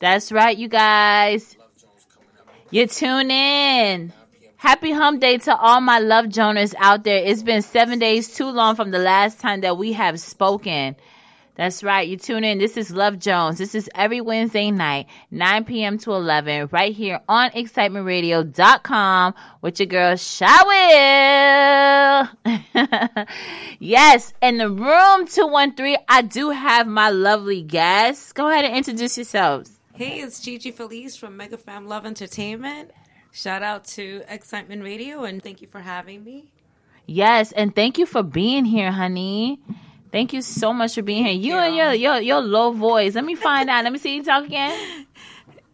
That's right, you guys. You tune in. Happy hump day to all my love Joners out there. It's been seven days too long from the last time that we have spoken. That's right. You tune in. This is Love Jones. This is every Wednesday night, 9 p.m. to 11, right here on excitementradio.com with your girl, Shawil. yes. In the room 213, I do have my lovely guests. Go ahead and introduce yourselves. Hey, it's Gigi Felice from Mega Fam Love Entertainment. Shout out to Excitement Radio and thank you for having me. Yes. And thank you for being here, honey. Thank you so much for being here. You and your your your low voice. Let me find out. Let me see you talk again.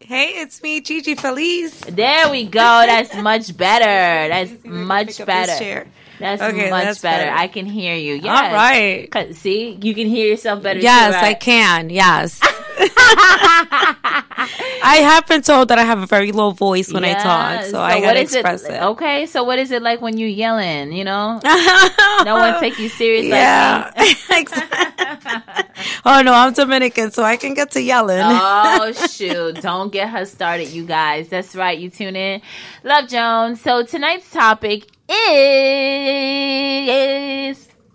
Hey, it's me, Gigi Felice. There we go. That's much better. That's much better. That's okay, much that's better. better. I can hear you. Yes. All right. See, you can hear yourself better. Yes, too, right? I can. Yes. I have been told that I have a very low voice when. I talk, so, so I gotta express it, it, Okay, so what is it like when you're yelling? You know, no one take you serious. Yeah. Like oh no, I'm Dominican, so I can get to yelling. oh shoot! Don't get her started, you guys. That's right. You tune in, Love Jones. So tonight's topic is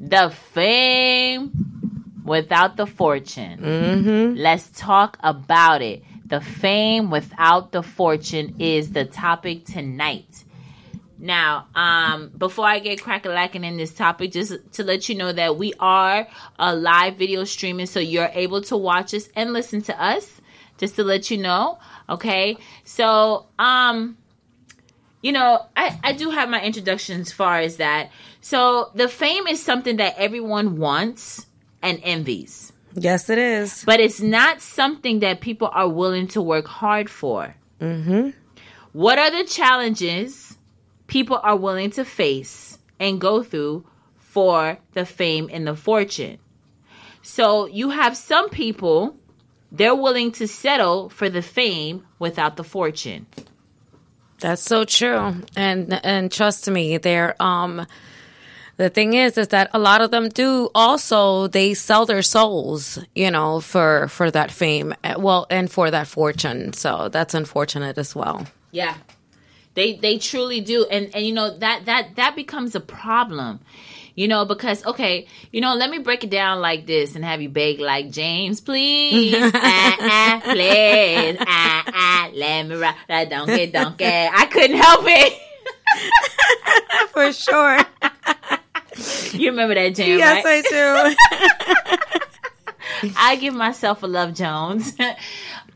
the fame without the fortune. Mm-hmm. Let's talk about it. The fame without the fortune is the topic tonight. Now, um, before I get crackalacking in this topic, just to let you know that we are a live video streaming, so you're able to watch us and listen to us. Just to let you know, okay? So, um, you know, I, I do have my introduction as far as that. So the fame is something that everyone wants and envies. Yes, it is. But it's not something that people are willing to work hard for. Mm-hmm. What are the challenges people are willing to face and go through for the fame and the fortune? So you have some people, they're willing to settle for the fame without the fortune. That's so true. And and trust me, they're um the thing is is that a lot of them do also they sell their souls you know for for that fame eh, well and for that fortune. So that's unfortunate as well. Yeah. They they truly do. And and you know that that that becomes a problem you know because okay you know let me break it down like this and have you beg like james please ah, ah, please ah, ah, let me ride that donkey donkey i couldn't help it for sure you remember that jam, yes, right? I do. I give myself a Love Jones.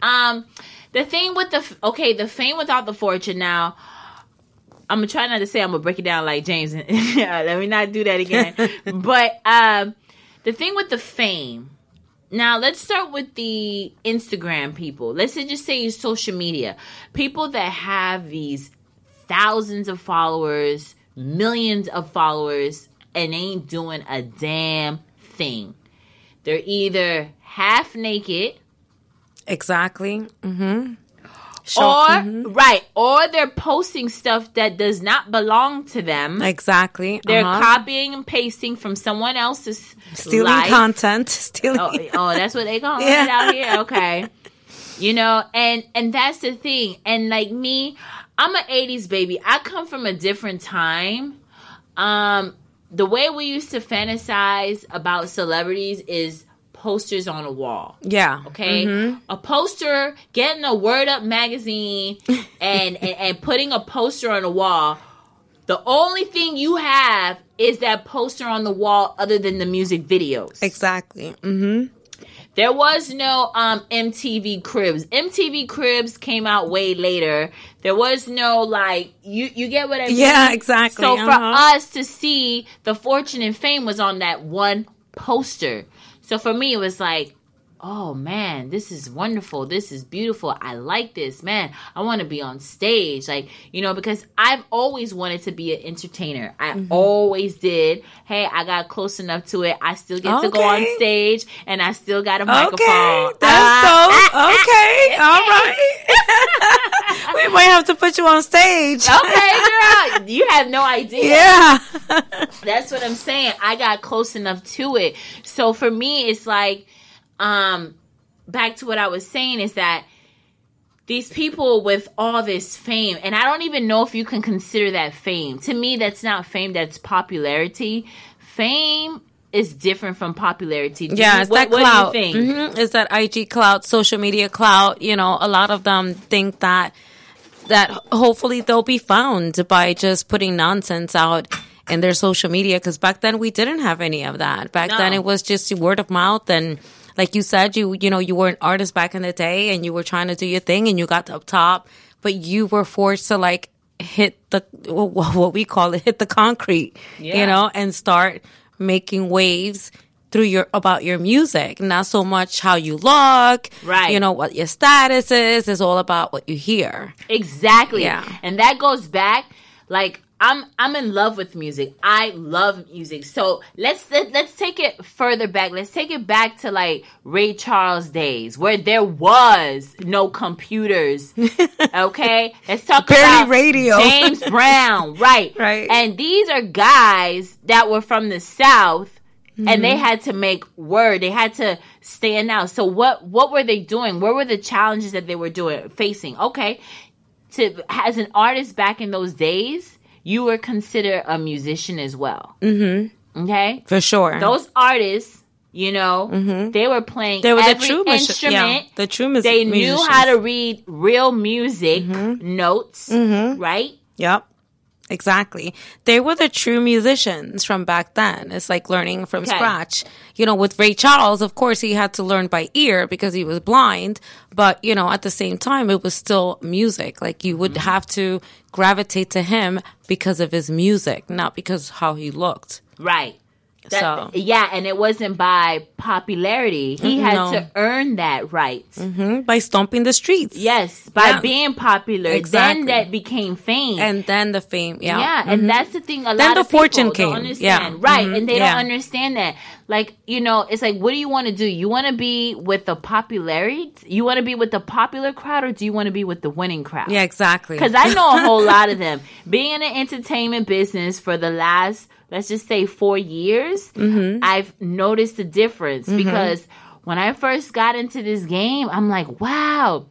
um, the thing with the okay, the fame without the fortune. Now, I'm gonna try not to say I'm gonna break it down like James. Let me not do that again. but um, the thing with the fame. Now let's start with the Instagram people. Let's just say social media people that have these thousands of followers, millions of followers, and ain't doing a damn thing. They're either half naked. Exactly. Mm-hmm. Or mm-hmm. right, or they're posting stuff that does not belong to them. Exactly. They're uh-huh. copying and pasting from someone else's stealing life. content. Stealing. Oh, oh, that's what they call yeah. it out here. Okay. you know, and and that's the thing. And like me, I'm an '80s baby. I come from a different time. Um, the way we used to fantasize about celebrities is posters on a wall. Yeah. Okay. Mm-hmm. A poster, getting a Word Up magazine and, and, and putting a poster on a wall. The only thing you have is that poster on the wall other than the music videos. Exactly. Mm-hmm. There was no um, MTV Cribs. MTV Cribs came out way later. There was no like you you get what I mean? Yeah, exactly. So uh-huh. for us to see the fortune and fame was on that one poster. So for me it was like oh man, this is wonderful. This is beautiful. I like this, man. I want to be on stage. Like, you know, because I've always wanted to be an entertainer. I mm-hmm. always did. Hey, I got close enough to it. I still get okay. to go on stage and I still got a microphone. Okay. That's uh, so, okay. All right. we might have to put you on stage. okay, girl. You have no idea. Yeah. That's what I'm saying. I got close enough to it. So for me, it's like, um, back to what I was saying is that these people with all this fame, and I don't even know if you can consider that fame. To me, that's not fame, that's popularity. Fame is different from popularity. Do Yeah, you- it's what, that what clout. do you think? Mhm, It's that IG clout, social media clout. You know, a lot of them think that that hopefully they'll be found by just putting nonsense out in their social media. Because back then we didn't have any of that. Back No. then it was just word of mouth and. Like you said, you you know you were an artist back in the day, and you were trying to do your thing, and you got up top, but you were forced to like hit the what we call it, hit the concrete, Yeah. you know, and start making waves through your about your music not so much how you look Right. you know what your status is it's all about what you hear Exactly. Yeah. And that goes back like I'm I'm in love with music. I love music. So let's let, let's take it further back. Let's take it back to like Ray Charles days where there was no computers. Okay? Let's talk Barely about radio. James Brown, right. Right. And these are guys that were from the South and Mm-hmm. they had to make word. They had to stand out. So what what were they doing? What were the challenges that they were doing facing? Okay. To as an artist back in those days, you were considered a musician as well. Mm-hmm. Okay. for sure Those artists, you know, they were playing Mm-hmm. they were the true instrument. yeah, the true mus- they knew musicians. how to read real music Mm-hmm. notes, right? Yep. Exactly. They were the true musicians from back then. It's like learning from Okay. scratch. You know, with Ray Charles, of course, he had to learn by ear because he was blind. But, you know, at the same time, it was still music. Like you would mm-hmm. have to gravitate to him because of his music, not because how he looked. Right. That- So- yeah, and it wasn't by popularity. He had No. to earn that right. hmm By stomping the streets. Yes, by Yeah. being popular. Exactly. Then that became fame. And then the fame. Yeah. yeah, and that's the thing. A Then lot the of people fortune don't came. understand, Yeah. right? Mhm. And they Yeah. don't understand that. Like you know, it's like, what do you want to do? You want to be with the popularity? You want to be with the popular crowd, or do you want to be with the winning crowd? Yeah, exactly. Because I know a whole lot of them. Being in the entertainment business for the last, let's just say, four years, Mm-hmm. I've noticed the difference. Because when I first got into this game, I'm like, wow,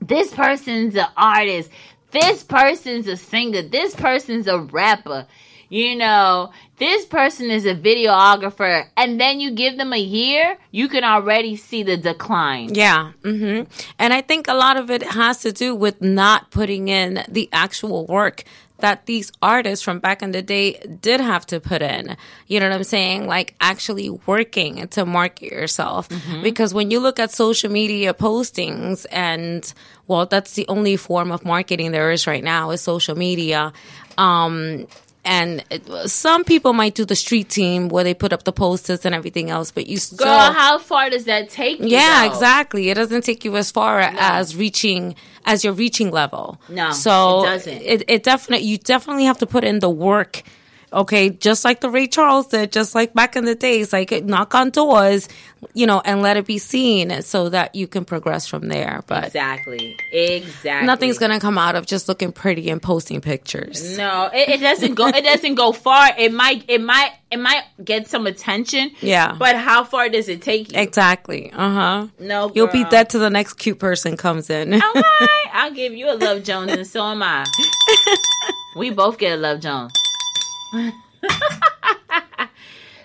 this person's an artist. This person's a singer. This person's a rapper. You know, this person is a videographer. And then you give them a year, you can already see the decline. Yeah. hmm And I think a lot of it has to do with not putting in the actual work that these artists from back in the day did have to put in. You know what I'm saying? Like actually working to market yourself. Because when you look at social media postings and well, that's the only form of marketing there is right now is social media. Um, and it, some people might do the street team where they put up the posters and everything else, but you still Girl, how far does that take you? yeah, though? exactly. It doesn't take you as far as reaching as your reaching level. No, so it doesn't. It, it definitely you definitely have to put in the work. Okay, just like the Ray Charles did, just like back in the days, like knock on doors, you know, and let it be seen so that you can progress from there. But Exactly. Exactly. nothing's gonna come out of just looking pretty and posting pictures. No, it, it doesn't go. It doesn't go far. It might. It might. It might get some attention. Yeah. But how far does it take you? Exactly. Uh huh. No, You'll be girl. dead till the next cute person comes in. All right, I'll give you a Love Jones, and so am I. we both get a Love Jones.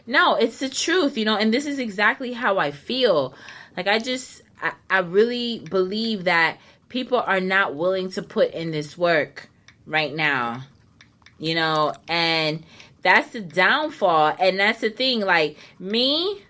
no, it's the truth, you know, and this is exactly how I feel. Like I just, I, I really believe that people are not willing to put in this work right now, you know, and that's the downfall, and that's the thing. Like me,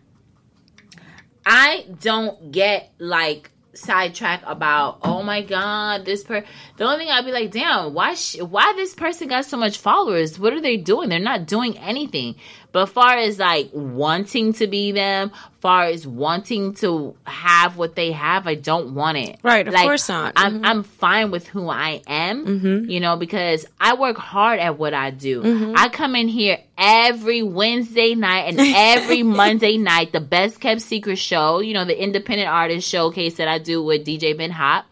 I don't get like sidetrack about oh my god this per the only thing i'd be like damn why sh- why this person got so much followers? What are they doing? They're not doing anything but far as like wanting to be them far as wanting to have what they have i don't want it Right, of Like, course not. i'm Mhm. i'm fine with who i am Mm-hmm. you know because i work hard at what i do i come in here every wednesday night and every monday night the best kept secret show you know the independent artist showcase that i do with dj ben hop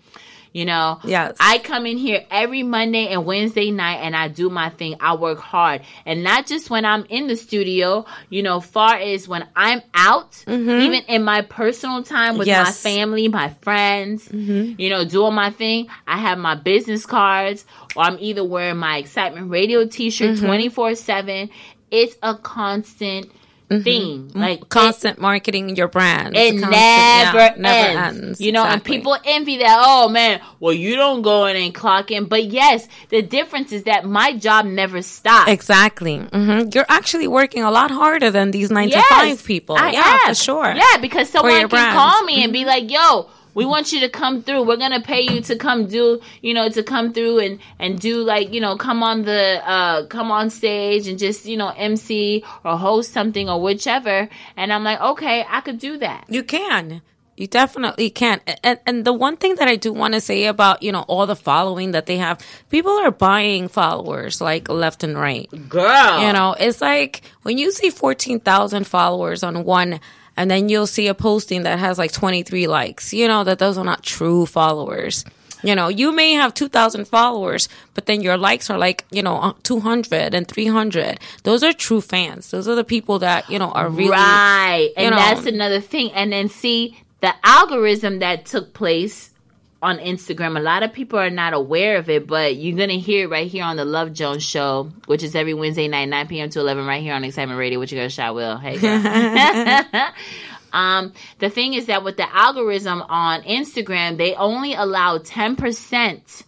You know, Yes. I come in here every Monday and Wednesday night and I do my thing. I work hard. And not just when I'm in the studio, you know, far as when I'm out, even in my personal time with my Mm-hmm. Yes. Mm-hmm. family, my friends, you know, doing my thing. I have my business cards or I'm either wearing my excitement radio t-shirt Mm-hmm. 24 seven. It's a constant thing. Like Mm-hmm. constant marketing your brand. it Constant- never, yeah, ends. You know, and people envy that. Oh man, well you don't go in and clock in, but yes, the difference is that my job never stops. Exactly. hmm You're actually working a lot harder than these nine Yes, to five people. I yeah, am. for sure. Yeah, because someone can brand. call me and be like, "Yo, we want you to come through. We're gonna pay you to come do, you know, to come through and and do like, you know, come on the uh come on stage and just you know MC or host something or whichever." And I'm like, "Okay, I could do that." You can. You definitely can. And and the one thing that I do want to say about, you know, all the following that they have, people are buying followers like left and right. Girl, You know, it's like when you see 14,000 followers on one and then you'll see a posting that has like 23 likes, you know, that those are not true followers. You know, you may have 2,000 followers, but then your likes are like, you know, uh, 200 and 300. Those are true fans. Those are the people that, you know, are really. right and know. that's another thing and then see the algorithm that took place on instagram a lot of people are not aware of it but you're gonna hear it right here on the love jones show which is every wednesday night 9 p.m to 11 right here on excitement radio what you gonna shot will hey um the thing is that with the algorithm on instagram they only allow 10%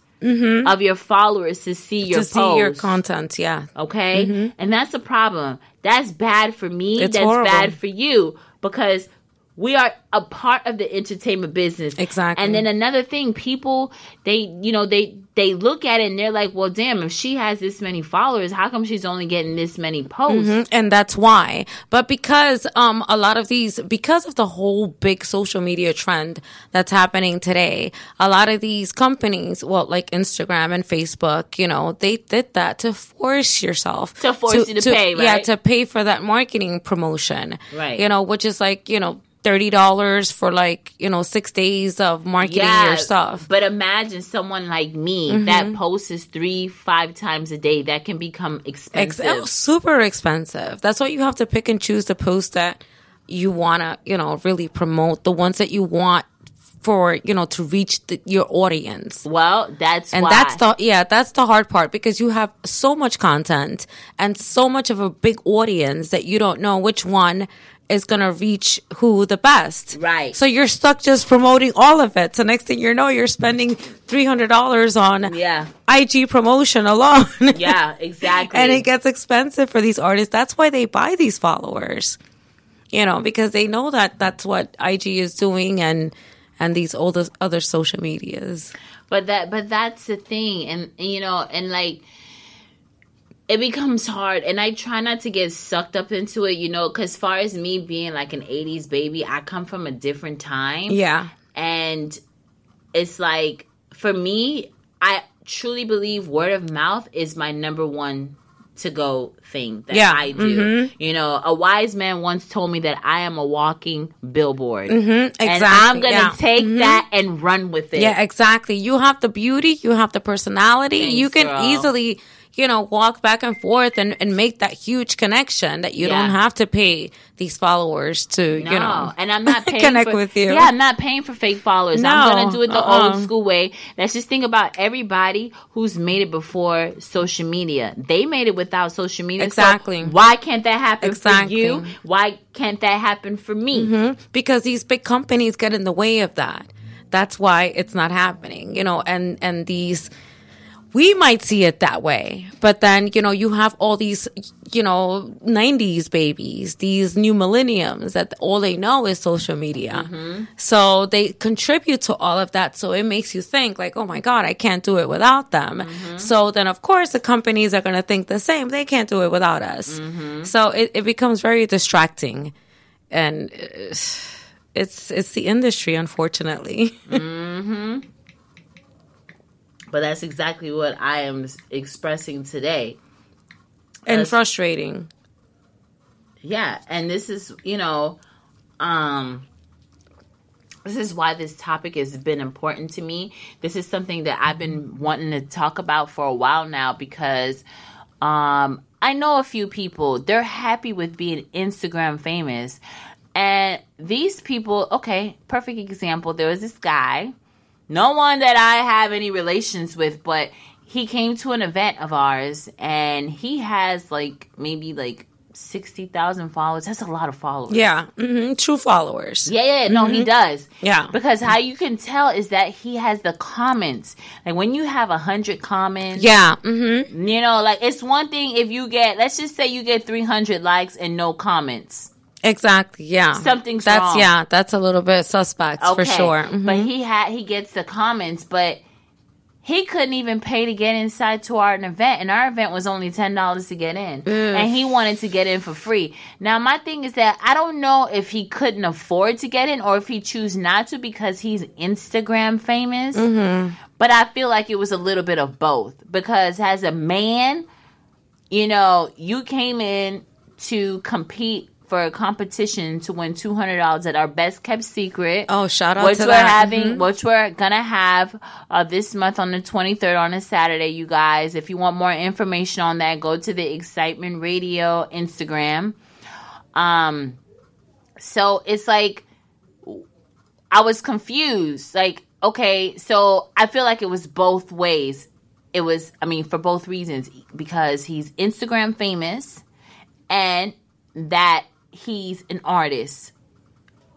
of your followers to see your Mm-hmm. to see your content, yeah. Okay. And that's a problem. That's bad for me. It's that's horrible. bad for you because we are a part of the entertainment business. Exactly. And then another thing, people they you know, they they look at it and they're like, Well damn, if she has this many followers, how come she's only getting this many posts? Mhm, and that's why but because um a lot of these because of the whole big social media trend that's happening today a lot of these companies well like instagram and facebook you know they did that to force yourself To force you to pay, yeah to pay for that marketing promotion Right. you know which is like you know $30 for like you know six days of marketing your stuff But imagine someone like me mm-hmm. that posts three, five times a day. That can become oh, expensive. oh, super expensive. That's why you have to pick and choose the posts that you want to, you know, really promote. The ones that you want for, you know, to reach the, your audience. well, that's And why. that's the, yeah, that's the hard part because you have so much content and so much of a big audience that you don't know which one is going to reach who the best. Right. So you're stuck just promoting all of it. So next thing you know, you're spending $300 on yeah. IG promotion alone. Yeah, exactly. and it gets expensive for these artists. That's why they buy these followers, you know, because they know that that's what IG is doing and and these older other social medias. But that but that's the thing and you know and like it becomes hard and I try not to get sucked up into it, you know, cuz far as me being like an 80s baby, I come from a different time Yeah, and it's like for me, I truly believe word of mouth is my number one to go thing that Yeah, I do. Mm-hmm. You know, a wise man once told me that I am a walking billboard. Mm-hmm. And exactly, I'm going to yeah. take mm-hmm. that and run with it. yeah, exactly. You have the beauty, you have the personality. Thanks, you can girl. easily, you know, walk back and forth and, and make that huge connection that you Yeah. don't have to pay these followers to, No, you know, and I'm not paying connect for, with you. Yeah, I'm not paying for fake followers. I'm gonna do it the uh-uh. old school way. Let's just think about everybody who's made it before social media. They made it without social media. so Exactly. why can't that happen Exactly. for you? Why can't that happen for me? Mm-hmm. because these big companies get in the way of that. That's why it's not happening, you know, and, and these, we might see it that way, but then, you know, you have all these, you know, 90s babies, these new millenniums that all they know is social media. Mm-hmm. So they contribute to all of that. So it makes you think like, oh my God, I can't do it without them. Mm-hmm. So then of course the companies are going to think the same. They can't do it without us. Mm-hmm. So it, it becomes very distracting and uh, it's it's the industry unfortunately But that's exactly what I am expressing today. and frustrating Yeah, and this is, you know, um this is why this topic has been important to me. This is something that I've been wanting to talk about for a while now because um, I know a few people, they're happy with being Instagram famous. And these people, okay, perfect example. There was this guy, no one that I have any relations with, but he came to an event of ours and he has like maybe like 60,000 followers. That's a lot of followers. Yeah, hmm true followers. Yeah, yeah, no, he does. Yeah. Because how you can tell is that he has the comments. Like when you have a hundred comments, Yeah, hmm you know, like it's one thing if you get, let's just say you get 300 likes and no comments. Exactly. Yeah, Something's that's wrong. yeah, that's a little bit suspect for sure. Mhm. But he had, he gets the comments, but he couldn't even pay to get inside to our event, and our event was only ten dollars to get in, and he wanted to get in for free. Now, my thing is that I don't know if he couldn't afford to get in, or if he chose not to because he's Instagram famous. Mm-hmm. But I feel like it was a little bit of both because as a man, you know, you came in to compete for a competition to win two hundred dollars at our best kept secret Oh, shout out which to we're that. having, Mhm. which we're gonna have uh, this month on the 23rd on a Saturday. You guys, if you want more information on that, go to the Excitement Radio Instagram. Um, so it's like I was confused. Like, okay, so I feel like it was both ways. It was, I mean, for both reasons, because he's Instagram famous, and that he's an artist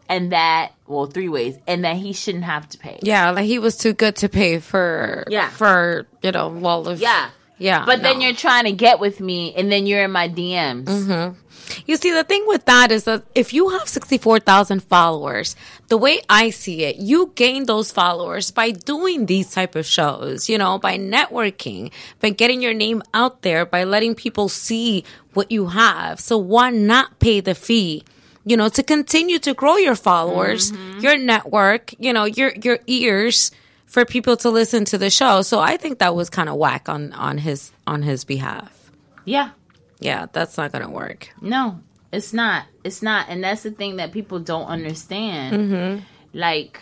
and that well three ways and that he shouldn't have to pay Yeah, like he was too good to pay for. Yeah. for you know, well, yeah yeah. but then you're trying to get with me and then you're in my dms Mm-hmm. You see, the thing with that is that if you have 64,000 followers, the way I see it, you gain those followers by doing these type of shows, you know, by networking, by getting your name out there, by letting people see what you have. So why not pay the fee? You know, to continue to grow your followers, mm-hmm. your network, you know, your your ears for people to listen to the show. So I think that was kind of whack on on his on his behalf. yeah Yeah, that's not gonna work. no it's not it's not and that's the thing that people don't understand Mm-hmm. like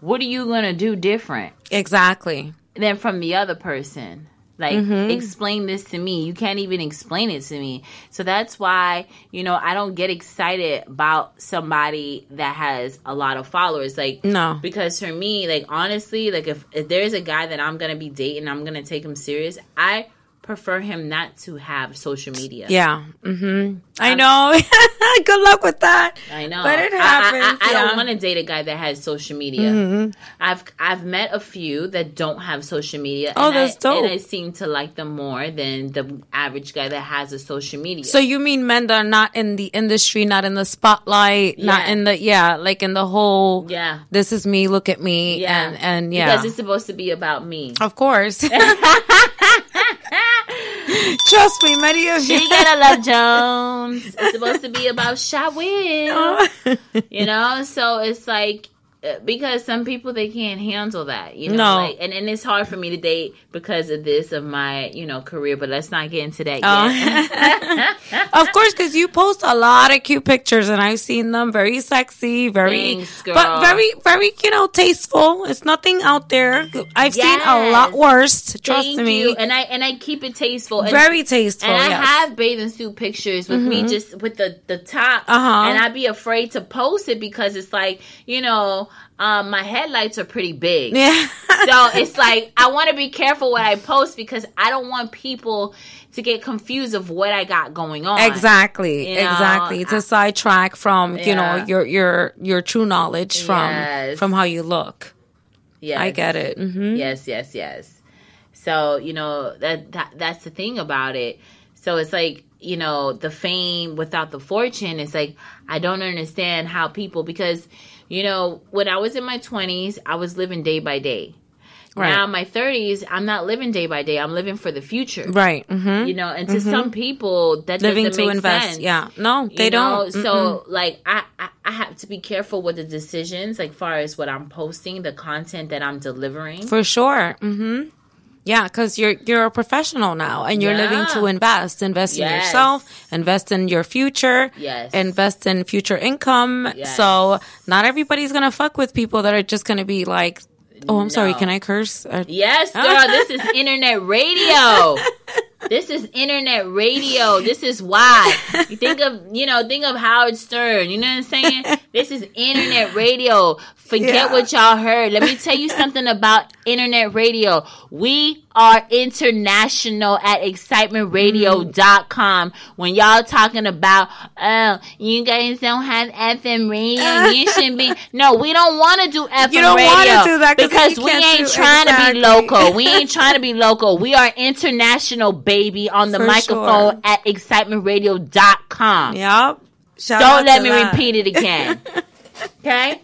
what are you gonna do different Exactly. than from the other person. Like, Mm-hmm. explain this to me. You can't even explain it to me. So that's why, you know, I don't get excited about somebody that has a lot of followers. Like, No. because for me, like, honestly, like, if, if there's a guy that I'm going to be dating, I'm going to take him serious, I prefer him not to have social media. Yeah. hmm I know. Good luck with that. I know, But it I- I- happens. I, I, yeah. Mm-hmm. don't want to date a guy that has social media. I've I've met a few that don't have social media. Oh, and that's I, And. I seem to like them more than the average guy that has a social media. So you mean men that are not in the industry, not in the spotlight, not in the yeah, like in the whole yeah, this is me, look at me, yeah, and and yeah, because it's supposed to be about me. of course. Trust me, many of you. She gotta love Jones. It's supposed to be about Shot Will. you know so it's like because some people they can't handle that you know No. like, and, and it's hard for me to date because of this of my you know career but let's not get into that yet Oh. of course, because you post a lot of cute pictures, and I've seen them very sexy, very, Thanks, but very, very, you know, tasteful. It's nothing out there. I've seen a lot worse. Trust Thank me, you. and i and i keep it tasteful and, very tasteful. and I have bathing suit pictures with me just with the the top, Uh-huh. and I'd be afraid to post it because it's like you know, um, my headlights are pretty big. yeah. so it's like I want to be careful what I post because I don't want people to get confused of what I got going on. Exactly, You know, exactly. To sidetrack from you know your your your true knowledge from Yes. from how you look. Yes. I get it. hmm Yes, yes, yes. So you know that, that that's the thing about it. So it's like you know the fame without the fortune. It's like I don't understand how people because you know when I was in my twenties, I was living day by day. Right. Now in my thirties, I'm not living day by day. I'm living for the future. Right. hmm You know, and to some people that Living doesn't to make invest. sense. Yeah. No, they you don't. So like I, I I have to be careful with the decisions, like far as what I'm posting, the content that I'm delivering. For sure. hmm Yeah, because you're you're a professional now, and you're living to Yeah. invest. Invest in yourself. Invest in your future. Yes. Invest in future income. Yes. So not everybody's gonna fuck with people that are just gonna be like, "Oh, I'm sorry, can I curse?" Yes, girl, this is internet radio. This is internet radio. This is why. You think of, you know, think of Howard Stern. You know what I'm saying? This is internet radio. Forget Yeah. what y'all heard. Let me tell you something about internet radio. We are international at excitementradio.com. When y'all talking about, oh, you guys don't have FM radio, you shouldn't be. No, we don't want to do FM You don't radio do that 'cause because we ain't trying to be local. We ain't trying to be local. We are international, baby, on the For microphone sure. at excitementradio.com. Yep. Shout Don't let me that. repeat it again. Okay?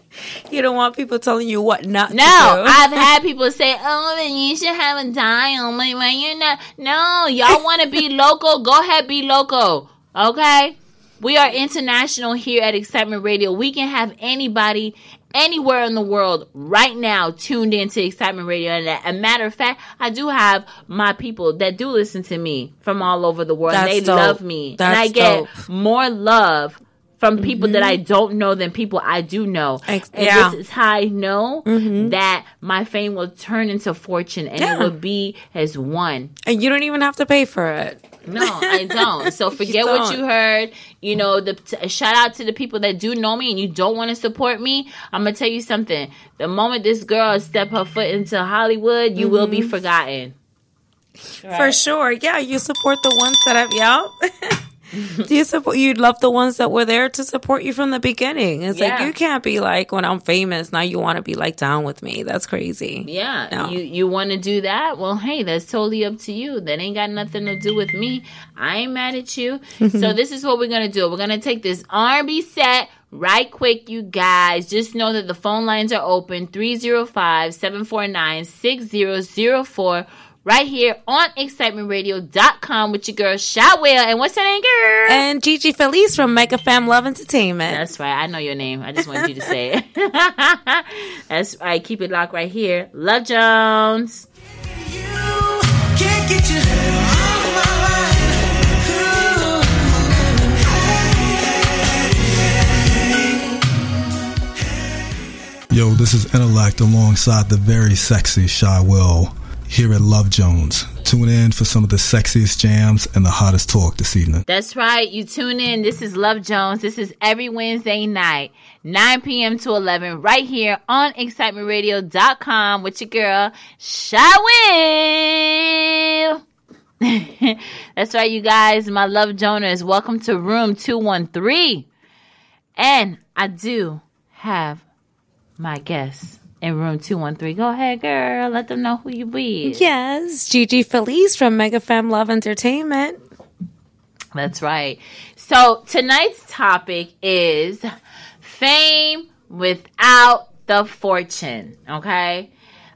You don't want people telling you what not No, to do. I've had people say, "Oh, then you should have a dial." Why, why you're not? No, y'all want to be local? Go ahead, be local. Okay, we are international here at Excitement Radio. We can have anybody anywhere in the world right now tuned into Excitement Radio. And a, a matter of fact, I do have my people that do listen to me from all over the world. That's they dope. love me, and I get dope. Mm-hmm. more love. From people that I don't know than people I do know. Ex- and yeah. Mm-hmm. this is how I know that my fame will turn into fortune and Yeah. it will be as one. and you don't even have to pay for it. No, I don't. So forget what don't. you heard. You know, the t- shout out to the people that do know me and you don't want to support me. I'm gonna tell you something. The moment this girl step her foot into Hollywood, you will be Mm-hmm. forgotten. For sure. Yeah, you support the ones that have yeah. you support you love the ones that were there to support you from the beginning. It's like you can't be like when I'm famous, now you want to be like down with me. That's crazy. Yeah, No. you you want to do that? Well, hey, that's totally up to you. That ain't got nothing to do with me. I ain't mad at you. so this is what we're gonna do. We're gonna take this R&B set right quick, you guys. Just know that the phone lines are open 305-749-6004 right here on excitementradio.com with your girl Shy Will. And what's her name, girl? And Gigi Felice from Mega Fam Love Entertainment. That's right. I know your name. I just wanted you to say it. That's right. Keep it locked right here. Love Jones. Can't get you off my Yo, this is Intellect alongside the very sexy Shy Will here at Love Jones. Tune in for some of the sexiest jams and the hottest talk this evening. That's right. You tune in. This is Love Jones. This is every Wednesday night, 9 p.m. to 11, right here on excitementradio.com with your girl, Shy Will. That's right, you guys. My Love Jonas. Welcome to room 213. And I do have my guests in room 213. Go ahead, girl. Let them know who you be. Yes, Gigi Felice from Mega Fam Love Entertainment. That's right. So tonight's topic is fame without the fortune. Okay.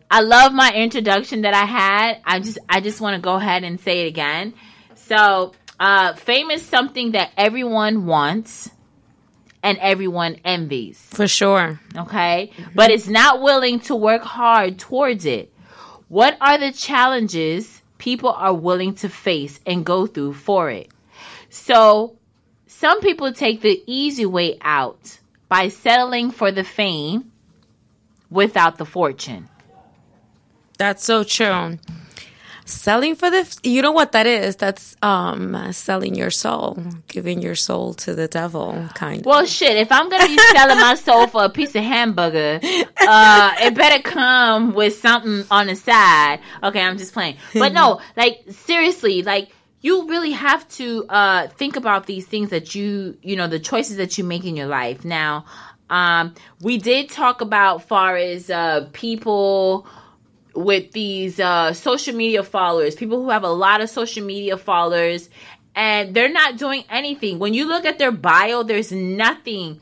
I love my introduction that I had. I just I just want to go ahead and say it again. So uh fame is something that everyone wants and everyone envies For sure. okay? But it's not willing to work hard towards it. What are the challenges people are willing to face and go through for it? So, some people take the easy way out by settling for the fame without the fortune. That's so true. Selling for the you know what that is? That's um selling your soul, giving your soul to the devil kind of. Well, shit, if I'm gonna be selling my soul for a piece of hamburger, uh, it better come with something on the side. Okay, I'm just playing. But no, like, seriously, like, you really have to uh, think about these things that you, you know, the choices that you make in your life. Now, um, we did talk about far as uh, people with these uh, social media followers, people who have a lot of social media followers, and they're not doing anything. When you look at their bio, there's nothing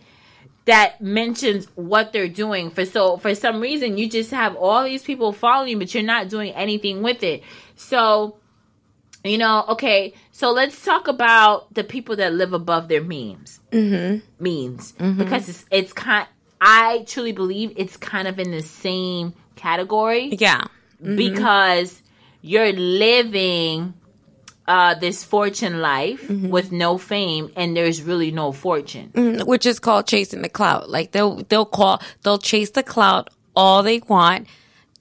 that mentions what they're doing. For so for some reason, you just have all these people following, you, but you're not doing anything with it. So, you know, okay. So let's talk about the people that live above their memes. Mm-hmm. Means because it's it's kind. I truly believe it's kind of in the same category Yeah. because you're living uh, this fortune life Mm-hmm. with no fame, and there's really no fortune. which is called chasing the clout. Like they'll they'll call they'll chase the clout all they want.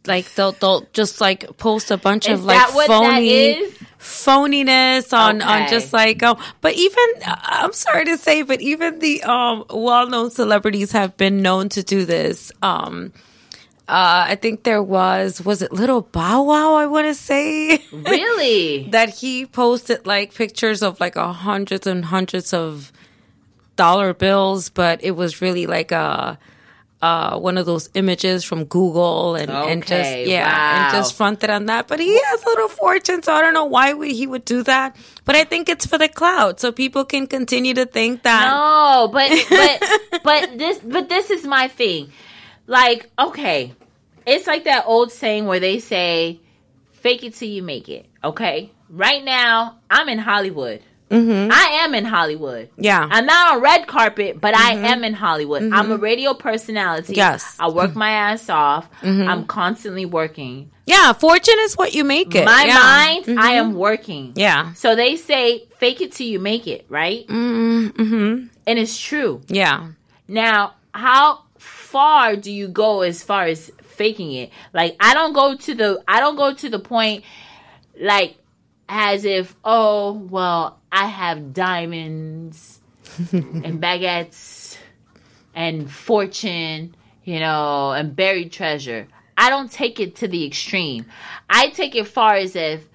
Like they'll they'll just like post a bunch Is of like phony phoniness on on just like oh but even I'm sorry to say but even the um well-known celebrities have been known to do this um uh I think there was was it little Bow Wow I want to say Really? that he posted like pictures of like a hundreds and hundreds of dollar bills, but it was really like a uh, one of those images from Google and, and just Okay, yeah, and just fronted on that. But he has little fortune, so I don't know why would he would do that. But I think it's for the cloud, so people can continue to think that. No, but but but this but this is my thing. Like, okay, it's like that old saying where they say, "Fake it till you make it." Okay, right now I'm in Hollywood. Mm-hmm. I am in Hollywood. Yeah, I'm not on red carpet, but I mm-hmm. am in Hollywood. I'm mm-hmm. a radio personality. Yes. I work my ass off. I'm constantly working. yeah. Fortune is what you make it. My yeah. mind, I am working. Yeah, So they say, fake it till you make it, right? Mm-hmm. And it's true. yeah. Now, how far do you go as far as faking it? Like I don't go to the I don't go to the point like as if, oh, well, I have diamonds and baguettes and fortune, you know, and buried treasure. I don't take it to the extreme. I take it far as if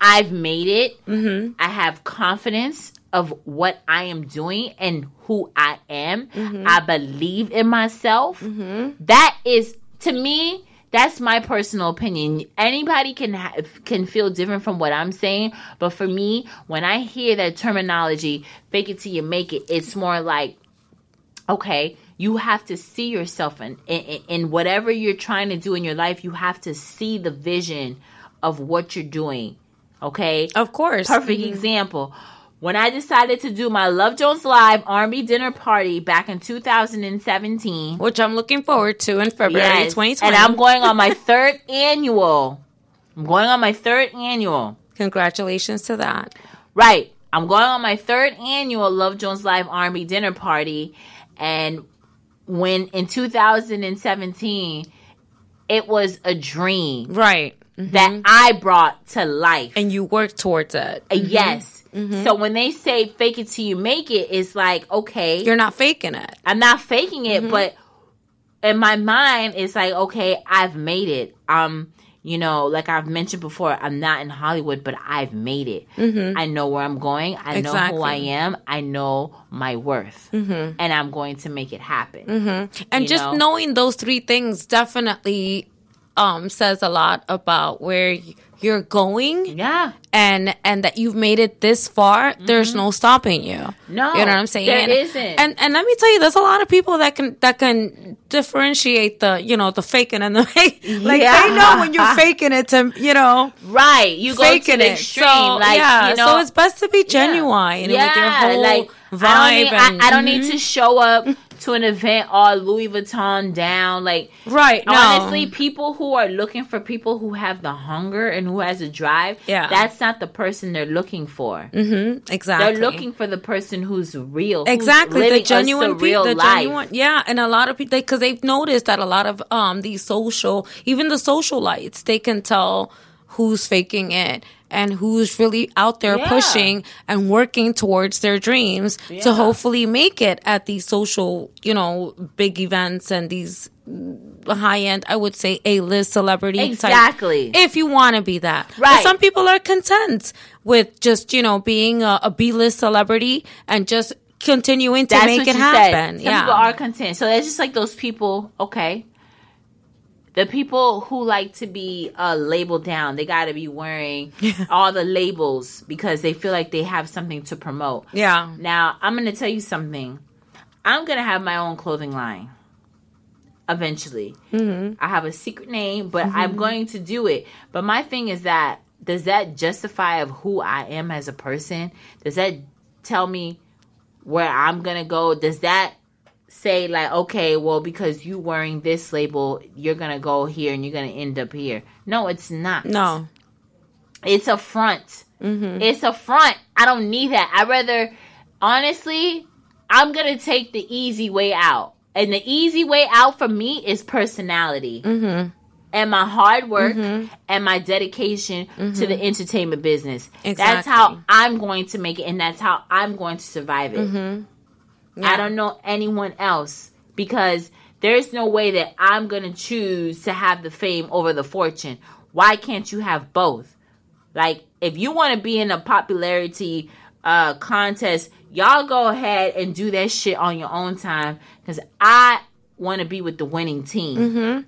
I've made it. Mm-hmm. I have confidence of what I am doing and who I am. Mm-hmm. I believe in myself. Mm-hmm. That is, to me, that's my personal opinion. Anybody can ha- can feel different from what I'm saying, but for me, when I hear that terminology, "fake it till you make it," it's more like okay, you have to see yourself in, in in whatever you're trying to do in your life. You have to see the vision of what you're doing. Okay, Of course. perfect mm-hmm. example. When I decided to do my Love Jones Live R&B dinner party back in 2017, Which I'm looking forward to in February yes, 2020. and I'm going on my third annual. I'm going on my third annual. Congratulations to that. Right. I'm going on my third annual Love Jones Live R&B dinner party, and when in 2017, it was a dream Right. that I brought to life. And you worked towards it. Uh, Yes. Mm-hmm. So when they say fake it till you make it, it's like, okay, You're not faking it. I'm not faking it, mm-hmm. but in my mind, it's like, okay, I've made it. Um, you know, like I've mentioned before, I'm not in Hollywood, but I've made it. Mm-hmm. I know where I'm going. I know who I am. I know my worth, and I'm going to make it happen. And You just know? knowing those three things definitely um says a lot about where you're going Yeah. and and that you've made it this far there's no stopping you Mm-hmm. No, you know what i'm saying there isn't. and and let me tell you there's a lot of people that can that can differentiate the you know the faking and the fake like Yeah. they know when you're faking it to you know Right. You go to faking the it extreme. so like, yeah you know, so it's best to be genuine with your whole like vibe I don't, need, and I, I don't Mhm. need to show up to an event all Louis Vuitton down. Like right no. honestly, people who are looking for people who have the hunger and who has a drive, Yeah. that's not the person they're looking for. Mhm, exactly They're looking for the person who's real, exactly living the genuine people the life. genuine yeah and a lot of people because they've noticed that a lot of um these social even the socialites they can tell who's faking it and who's really out there Yeah. pushing and working towards their dreams to hopefully make it at these social you know big events and these high end i would say a-list celebrity type Exactly. if you want to be that. But Right. some people are content with just, you know, being a, a B-list celebrity and just continuing to That's make it happen. Said. Some yeah. people are content. So it's just like those people, okay. The people who like to be uh, labeled down, they got to be wearing all the labels because they feel like they have something to promote. yeah. Now, I'm going to tell you something. I'm going to have my own clothing line eventually. Mm-hmm. I have a secret name, but I'm going to do it. But my thing is that does that justify of who I am as a person? Does that tell me where I'm going to go? Does that say like okay, well because you wearing this label, you're to go here and you're to end up here? No, it's not. No. it's a front. Mm-hmm. It's a front. I don't need that. I rather, honestly, I'm gonna take the easy way out, and the easy way out for me is personality. Mm-hmm. And my hard work mm-hmm. and my dedication to the entertainment business. That's how I'm going to make it, and that's how I'm going to survive it. I don't know anyone else because there's no way that I'm going to choose to have the fame over the fortune. Why can't you have both? Like, if you want to be in a popularity uh, contest, y'all go ahead and do that shit on your own time because I want to be with the winning team. Mm-hmm.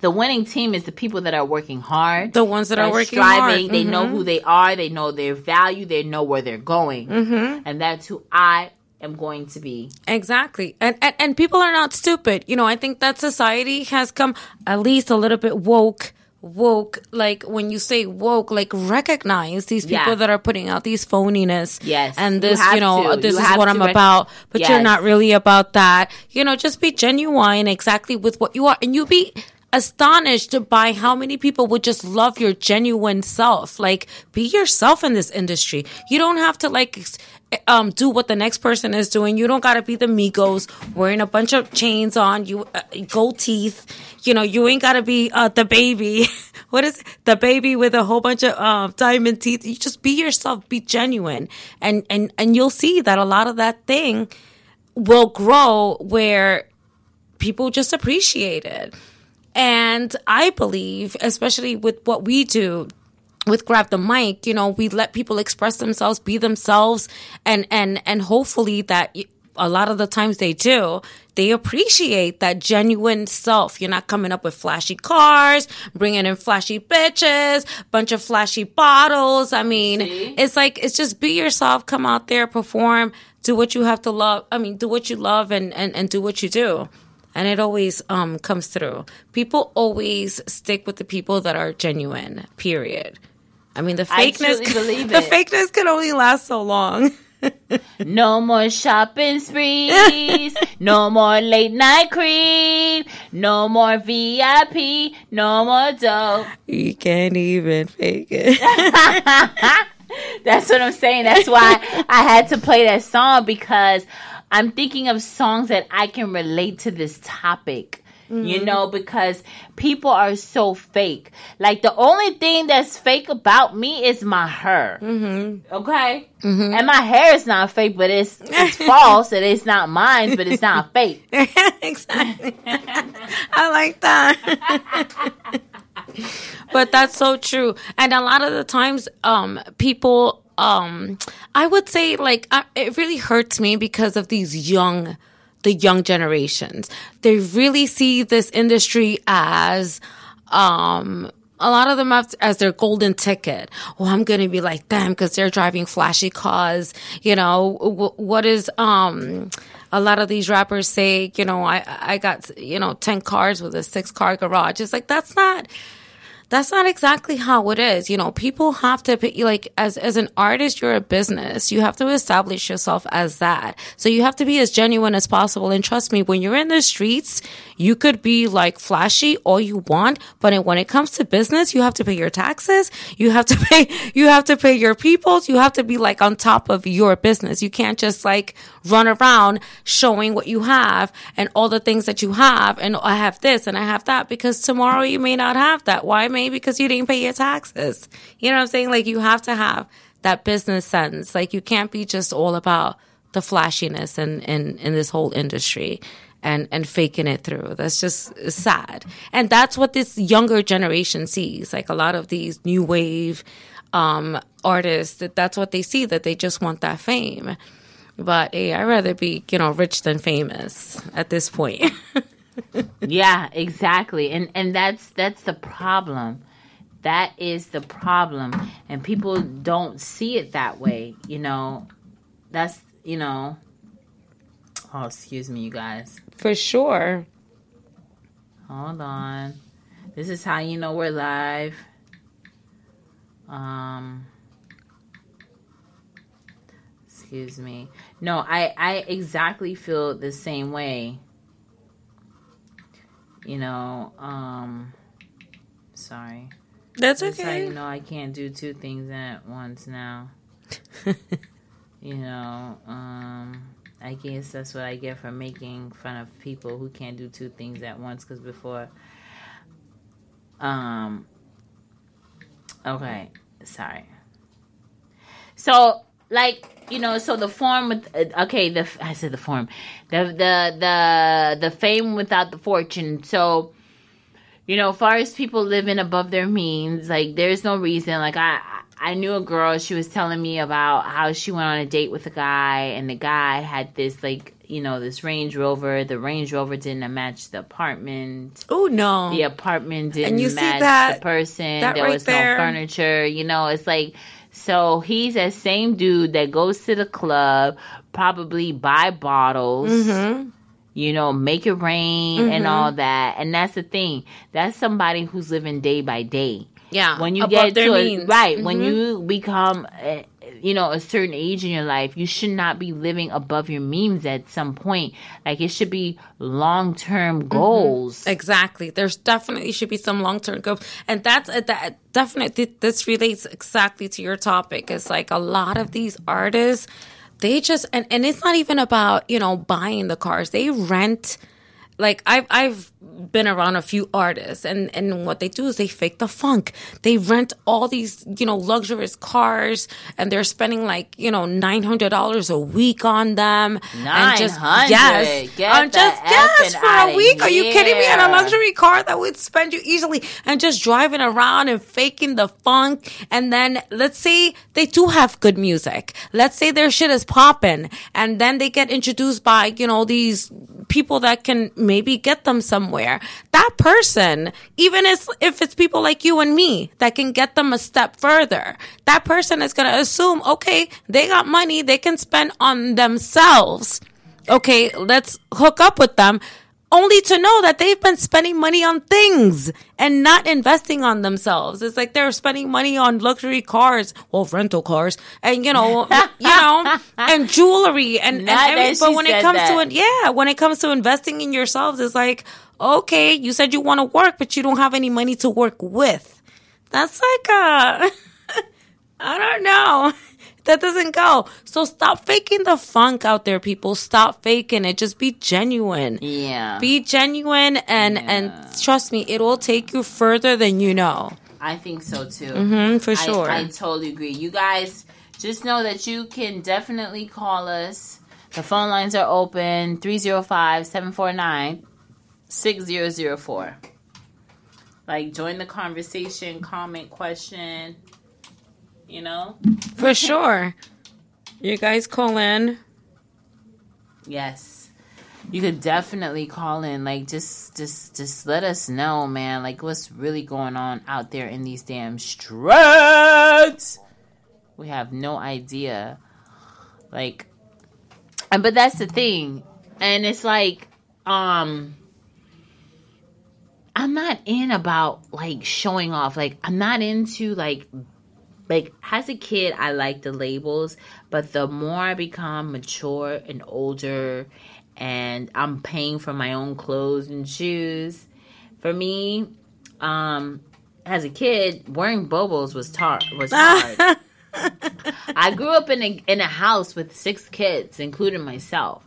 The winning team is the people that are working hard. The ones that are working striving. hard. They know Mhm. who they are. They know their value. They know where they're going, Mhm. and that's who I am going to be. Exactly. And, and and people are not stupid. You know, I think that society has come at least a little bit woke. Woke, like when you say woke, like recognize these people Yeah. that are putting out these phoniness. Yes, And this, have you, know, to. this You is what I'm rec- about, but you're not really about that. You know, just be genuine exactly with what you are. And you'll be astonished by how many people would just love your genuine self. Like, be yourself in this industry. You don't have to like, ex- um, do what the next person is doing. You don't gotta be the Migos wearing a bunch of chains on you, uh, gold teeth. You know, you ain't gotta be, uh, the baby. what is it? the baby with a whole bunch of, uh, diamond teeth? You just be yourself, be genuine. And, and, and you'll see that a lot of that thing will grow where people just appreciate it. And I believe, especially with what we do, with grab the mic, you know, we let people express themselves, be themselves, and and and hopefully that a lot of the times they do, they appreciate that genuine self. You're not coming up with flashy cars, bringing in flashy bitches, bunch of flashy bottles. I mean, See? it's like it's just be yourself, come out there, perform, do what you have to love. I mean, do what you love and and and do what you do. And it always um comes through. People always stick with the people that are genuine. Period. I mean, the fakeness, the fakeness can only last so long. No more shopping sprees. no more late night creep. No more VIP. No more dough. You can't even fake it. That's what I'm saying. That's why I had to play that song because I'm thinking of songs that I can relate to this topic. You know, because people are so fake. Like the only thing that's fake about me is my hair. Mm-hmm. Okay, and my hair is not fake, but it's it's false, and it's not mine, but it's not fake. exactly. I like that. but that's so true. And a lot of the times, um, people, um, I would say like, uh, it really hurts me because of these young, the young generations. They really see this industry as, um, a lot of them have as their golden ticket. Oh, I'm going to be like them because they're driving flashy cars. You know, w- what is, um, a lot of these rappers say, you know, I, I got, you know, 10 cars with a six car garage. It's like, that's not, that's not exactly how it is. You know, people have to be like as as an artist, you're a business. You have to establish yourself as that. So you have to be as genuine as possible. And trust me, when you're in the streets, you could be like flashy all you want, but when it comes to business, you have to pay your taxes. You have to pay you have to pay your peoples. You have to be like on top of your business. You can't just like run around showing what you have and all the things that you have and I have this and I have that because tomorrow you may not have that. Why? Because you didn't pay your taxes. You know what I'm saying? Like you have to have that business sense. Like you can't be just all about the flashiness and in, in this whole industry and and faking it through. That's just sad. And that's what this younger generation sees. Like a lot of these new wave um artists that that's what they see that they just want that fame. But hey, I'd rather be, you know, rich than famous at this point. yeah, exactly. And and that's that's the problem. That is the problem. And people don't see it that way, you know. That's, you know. Oh, excuse me, you guys. For sure. Hold on. This is how you know we're live. Um Excuse me. No, I I exactly feel the same way. You know, um sorry. That's It's okay. like, no, I can't do two things at once now. you know, um, I guess that's what I get for making fun of people who can't do two things at once. Because before, um, okay, sorry. So, like, you know, so the form with uh, okay, the I said the form, the the the the fame without the fortune. So, you know, far as people living above their means, like there's no reason. Like I, I knew a girl. She was telling me about how she went on a date with a guy, and the guy had this like, you know, this Range Rover. The Range Rover didn't match the apartment. Oh no. The apartment didn't And you see match that- the person. that there right was there? no furniture. You know, it's like. So he's that same dude that goes to the club, probably buy bottles Mm-hmm. you know, make it rain and all that. And that's the thing. That's somebody who's living day by day. Yeah. When you get to a, right, when Mhm. you become, uh, you know, a certain age in your life, you should not be living above your means at some point. Like it should be long term Mm-hmm. goals. Exactly. There's definitely should be some long term goals, and that's uh, that definitely this relates exactly to your topic. It's like a lot of these artists, they just and and it's not even about you know buying the cars. They rent. Like I've I've been around a few artists and and what they do is they fake the funk. They rent all these you know luxurious cars and they're spending like you know nine hundred dollars a week on them. and just 900? yes, Get on just yes for a week. Are you kidding me? On a luxury car that would spend you easily and just driving around and faking the funk. And then let's say they do have good music. Let's say their shit is popping and then they get introduced by, you know, these people that can maybe get them somewhere. That person, even if, if it's people like you and me that can get them a step further, that person is going to assume, okay, they got money they can spend on themselves okay, let's hook up with them. Only to know that they've been spending money on things and not investing on themselves. It's like they're spending money on luxury cars, well, rental cars, and you know, you know, and jewelry and, and Not every, that but when it comes to it, yeah, when it comes to investing in yourselves, it's like, okay, you said you want to work, but you don't have any money to work with. That's like a, I don't know. That doesn't go. So stop faking the funk out there, people. Stop faking it. Just be genuine. yeah. Be genuine and and trust me, it will take you further than you know. I think so too. Mm, for I- sure. I, totally agree. You guys just know that you can definitely call us. The phone lines are open 305 749 6004. Like, join the conversation, comment, question. You know? for sure. You guys call in. Yes. You could definitely call in. Like, just, just, just let us know, man. Like, what's really going on out there in these damn streets? We have no idea. Like, and but that's the thing, and it's like, um, I'm not in about like showing off. Like, I'm not into like like as a kid i liked the labels but the more i become mature and older and i'm paying for my own clothes and shoes for me um as a kid wearing bobos was tar- was hard i grew up in a in a house with six kids including myself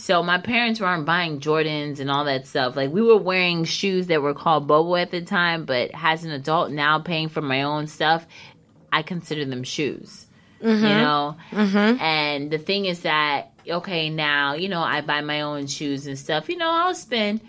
so my parents weren't buying Jordans and all that stuff. Like we were wearing shoes that were called Bobo at the time, but as an adult now paying for my own stuff, I consider them shoes. You mm-hmm. know? Mm-hmm. And the thing is that, okay, now, you know, I buy my own shoes and stuff. You know, I'll spend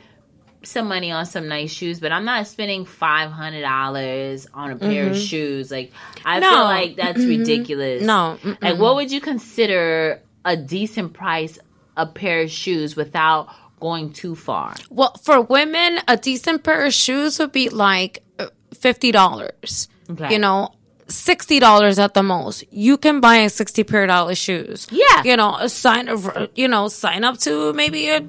some money on some nice shoes, but I'm not spending $500 on a pair of mm-hmm. shoes. Like, I No. feel like that's ridiculous. No. Like, what would you consider a decent price a pair of shoes without going too far? Well, for women, a decent pair of shoes would be like uh, fifty dollars. Okay. You know, sixty dollars at the most. You can buy a sixty pair of dollar shoes. Yeah. You know, sign of you know sign up to maybe a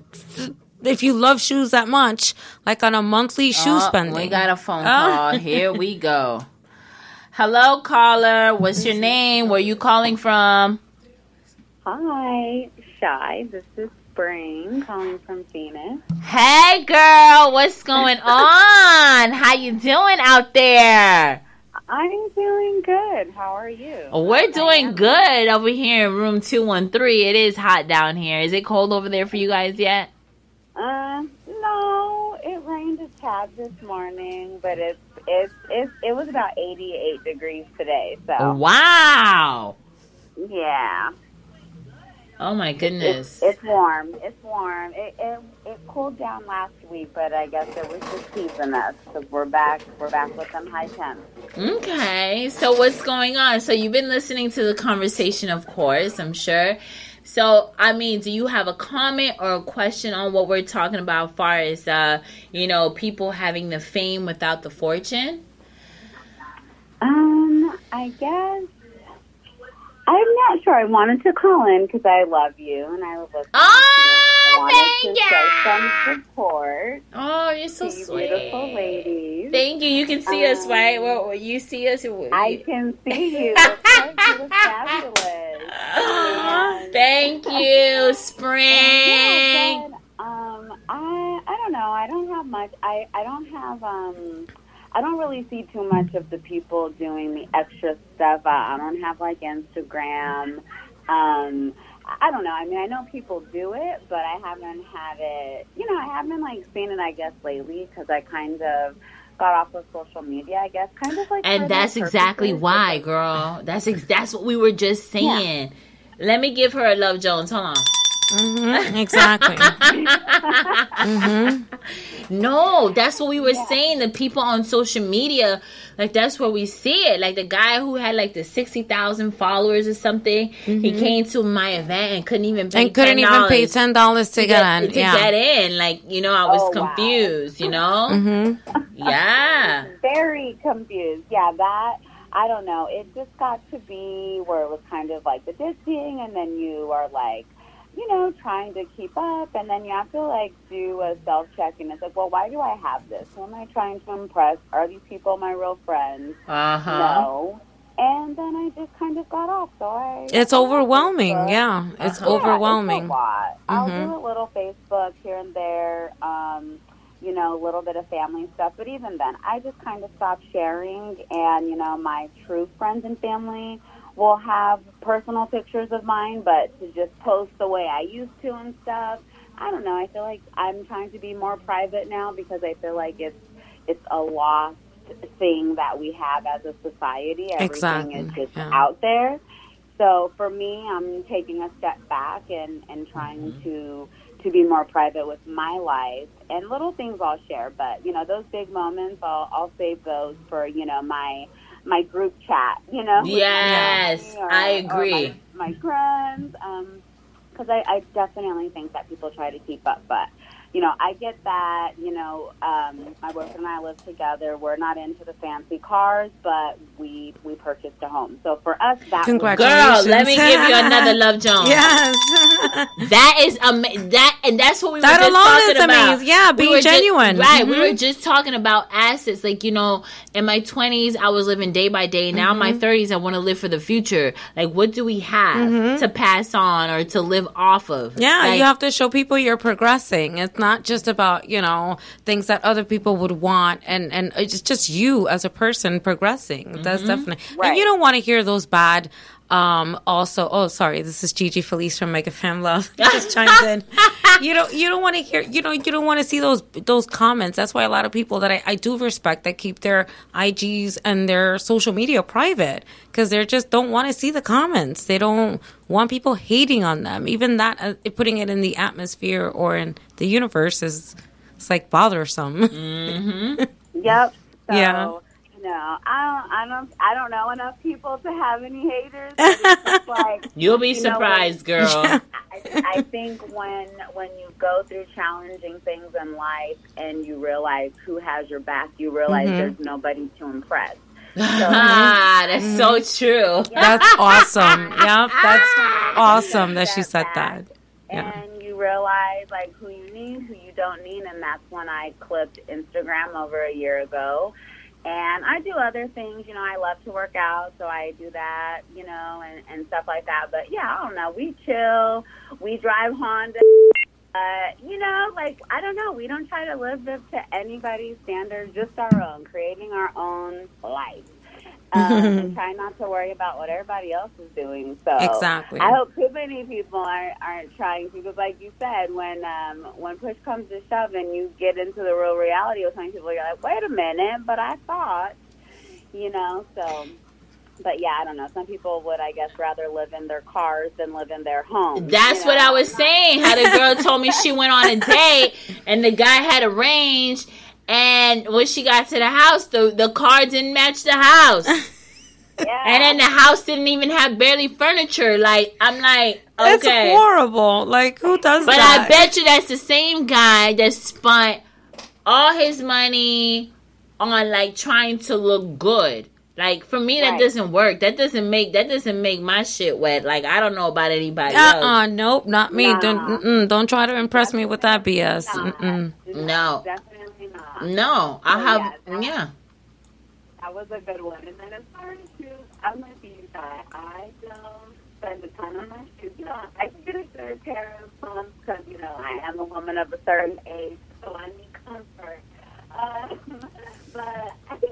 if you love shoes that much, like on a monthly shoe Oh, spending. We got a phone oh. call. Here we go. Hello, caller. What's your name? Where you calling from? Hi, Shy. This is Spring calling from Phoenix. Hey, girl. What's going on? How you doing out there? I'm feeling good. How are you? We're doing good over here in room 213. It is hot down here. Is it cold over there for you guys yet? Uh, no, it rained a tad this morning, but it's it's it's it was about 88 degrees today. So Wow. yeah, Oh my goodness. it's warm. It's warm. It, it it cooled down last week, but I guess it was just keeping us So we're back. We're back with them high temps. Okay, so what's going on? So you've been listening to the conversation, of course, I'm sure. So, I mean, do you have a comment or a question on what we're talking about as far as, uh, you know, people having the fame without the fortune? Um, I guess I'm not sure. I wanted to call in because I love you and I was listening. Oh, thank to show some support Oh, you're so sweet. beautiful ladies. Thank you. You can see us, Um, right? Well, you see us. I can see you. Of you look fabulous. And- Thank you, Yeah, Spring. but, um, I I don't know. I don't have much. I I don't have um. I don't really see too much of the people doing the extra stuff. I, I don't have like Instagram. Um, I don't know. I mean, I know people do it, but I haven't had it. You know, I haven't like seen it. I guess lately because I kind of got off of social media. I guess kind of like. And that's exactly why, girl. That's ex- that's what we were just saying. Let me give her a love Jones. Hold on. Mhm, exactly. hmm No, that's what we were saying. The people on social media, like that's where we see it. Like the guy who had like the sixty thousand followers or something, he came to my event and couldn't even pay Mm-hmm. And couldn't even pay $10 ten dollars to get to, in. to Yeah. get in. Like you know, I was Oh, wow. confused. You know, hmm yeah. very confused. Yeah, that I don't know. It just got to be where it was kind of like the dissing, and then you are like, you know, trying to keep up, and then you have to like do a self check, and it's like, well, why do I have this? Who am I trying to impress? Are these people my real friends? Uh huh. No. And then I just kind of got off. So I. It's overwhelming. Facebook. Yeah, it's Uh-huh. Yeah, overwhelming. It's a lot. I'll Mhm. do a little Facebook here and there, um, you know, a little bit of family stuff. But even then, I just kind of stopped sharing. And, you know, my true friends and family will have personal pictures of mine, but to just post the way I used to and stuff, I don't know. I feel like I'm trying to be more private now because I feel like it's it's a lost thing that we have as a society. Everything Exactly, is just yeah. out there. So for me, I'm taking a step back and and trying Mm-hmm. to to be more private with my life and little things I'll share. But you know, those big moments, I'll I'll save those for you know my my group chat. You know, Yes, or- I agree. my, my friends, um, because I, I definitely think that people try to keep up, but. You know, I get that. You know, um, my boyfriend and I live together. We're not into the fancy cars, but we we purchased a home. So for us, that was- Congratulations. Girl, let me give you another love Jones. Yes. That is amazing. that, and that's what we That were just alone talking is about. amazing. Yeah, We being just- genuine. right? We Mhm. were just talking about assets. Like you know, in my twenties, I was living day by day. Now, in my Mm-hmm. thirties, I want to live for the future. Like, what do we have to pass on or to live off of? Mm-hmm. Yeah, Like, you have to show people you're progressing. It's not just about, you know, things that other people would want and and it's just you as a person progressing. That's definitely. And you don't want to hear those bad um also oh sorry this is Gigi Felice from Mega Fam Love just chimed in you don't you don't want to hear you know you don't want to see those those comments. That's why a lot of people that I, I do respect that keep their IGs and their social media private because they just don't want to see the comments. They don't want people hating on them. Even that uh, putting it in the atmosphere or in the universe is it's like bothersome. Yep. So, Yeah. No, I don't. I don't. I don't know enough people to have any haters. but It's just like You'll be You know, surprised, girl. I, I think when when you go through challenging things in life and you realize who has your back, you realize Mm-hmm. there's nobody to impress. ah, that's so true. that's awesome yeah that's awesome that she said that Yeah. And you realize like who you need, who you don't need, and that's when I clipped Instagram over a year ago. And I do other things, you know, I love to work out, so I do that, you know, and, and stuff like that. But yeah, I don't know. We chill, we drive Honda. Uh, you know, like I don't know. We don't try to live up to anybody's standards, just our own, creating our own life. Um, and try not to worry about what everybody else is doing. So Exactly. I hope too many people aren't aren't trying to because, like you said, when um, when push comes to shove and you get into the real reality of some people, you're like, wait a minute, but I thought, you know, so. But yeah, I don't know. Some people would, I guess, rather live in their cars than live in their homes. That's you what? I was saying. How the girl told me she went on a date and the guy had arranged, and when she got to the house, the the car didn't match the house, Yeah. and then the house didn't even have barely furniture. Like I'm like, It's okay, horrible. Like who does but that? But I bet you that's the same guy that spent all his money on like trying to look good. Like for me, that Right. doesn't work. That doesn't make that doesn't make my shit wet. Like I don't know about anybody Uh else. uh nope, not me. Nah. Don't mm-mm, don't try to impress me with that BS. Nah, Mm-mm. No. definitely not. No, I Oh, have. yeah, that- Yeah. That was a good one. And then as far as shoes, I'm with you, guy. I don't spend a ton on my shoes. You know, I can get a third pair of pumps because, you know, I am a woman of a certain age, so I need comfort. Um, but I think 100,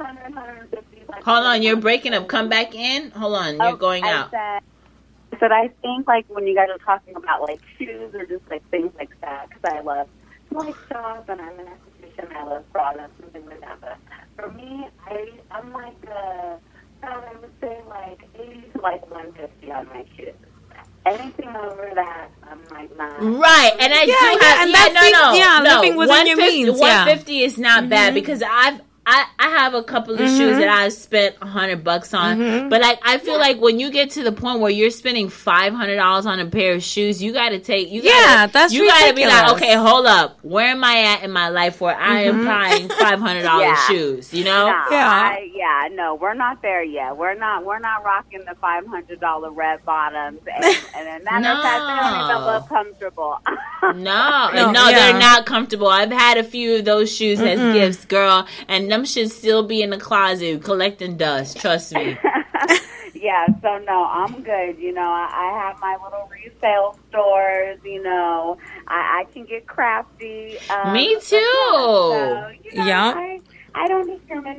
100 150 like Hold on, you're breaking up. Come back in. Hold on, you're Oh, going I out. Said, I said I think like when you guys are talking about like shoes or just like things like that, because I love to like shop and I'm an esthetician. I love products and things like that. But for me, I I'm like uh, I would say like 80 to like 150 on my shoes. Anything over that, I'm like nah. Right, and I Yeah, do yeah, have. and Yeah, that's no, no, yeah, no. living within your 150 means, yeah. 150 is not bad because I've. I, I have a couple of shoes Mhm. that I spent a hundred bucks on, Mhm. but like I feel like when you get to the point where you're spending five hundred dollars on a pair of shoes, you got to take you. Gotta, Yeah, that's you gotta be like, okay, hold up, where am I at in my life where I am Mhm. buying five hundred dollars Yeah. shoes? You know, No, Yeah. I, yeah, no, we're not there yet. We're not, we're not rocking the five hundred dollar red bottoms, and, and then matter of fact, they don't even No. look comfortable. No, No, no, no yeah. they're not comfortable. I've had a few of those shoes as gifts, girl, and them should still be in the closet collecting dust. Trust me. yeah, so no, I'm good. You know, I, I have my little resale stores. You know, I, I can get crafty. Um, Me too. yeah, so, you know, Yeah. I, I don't discriminate.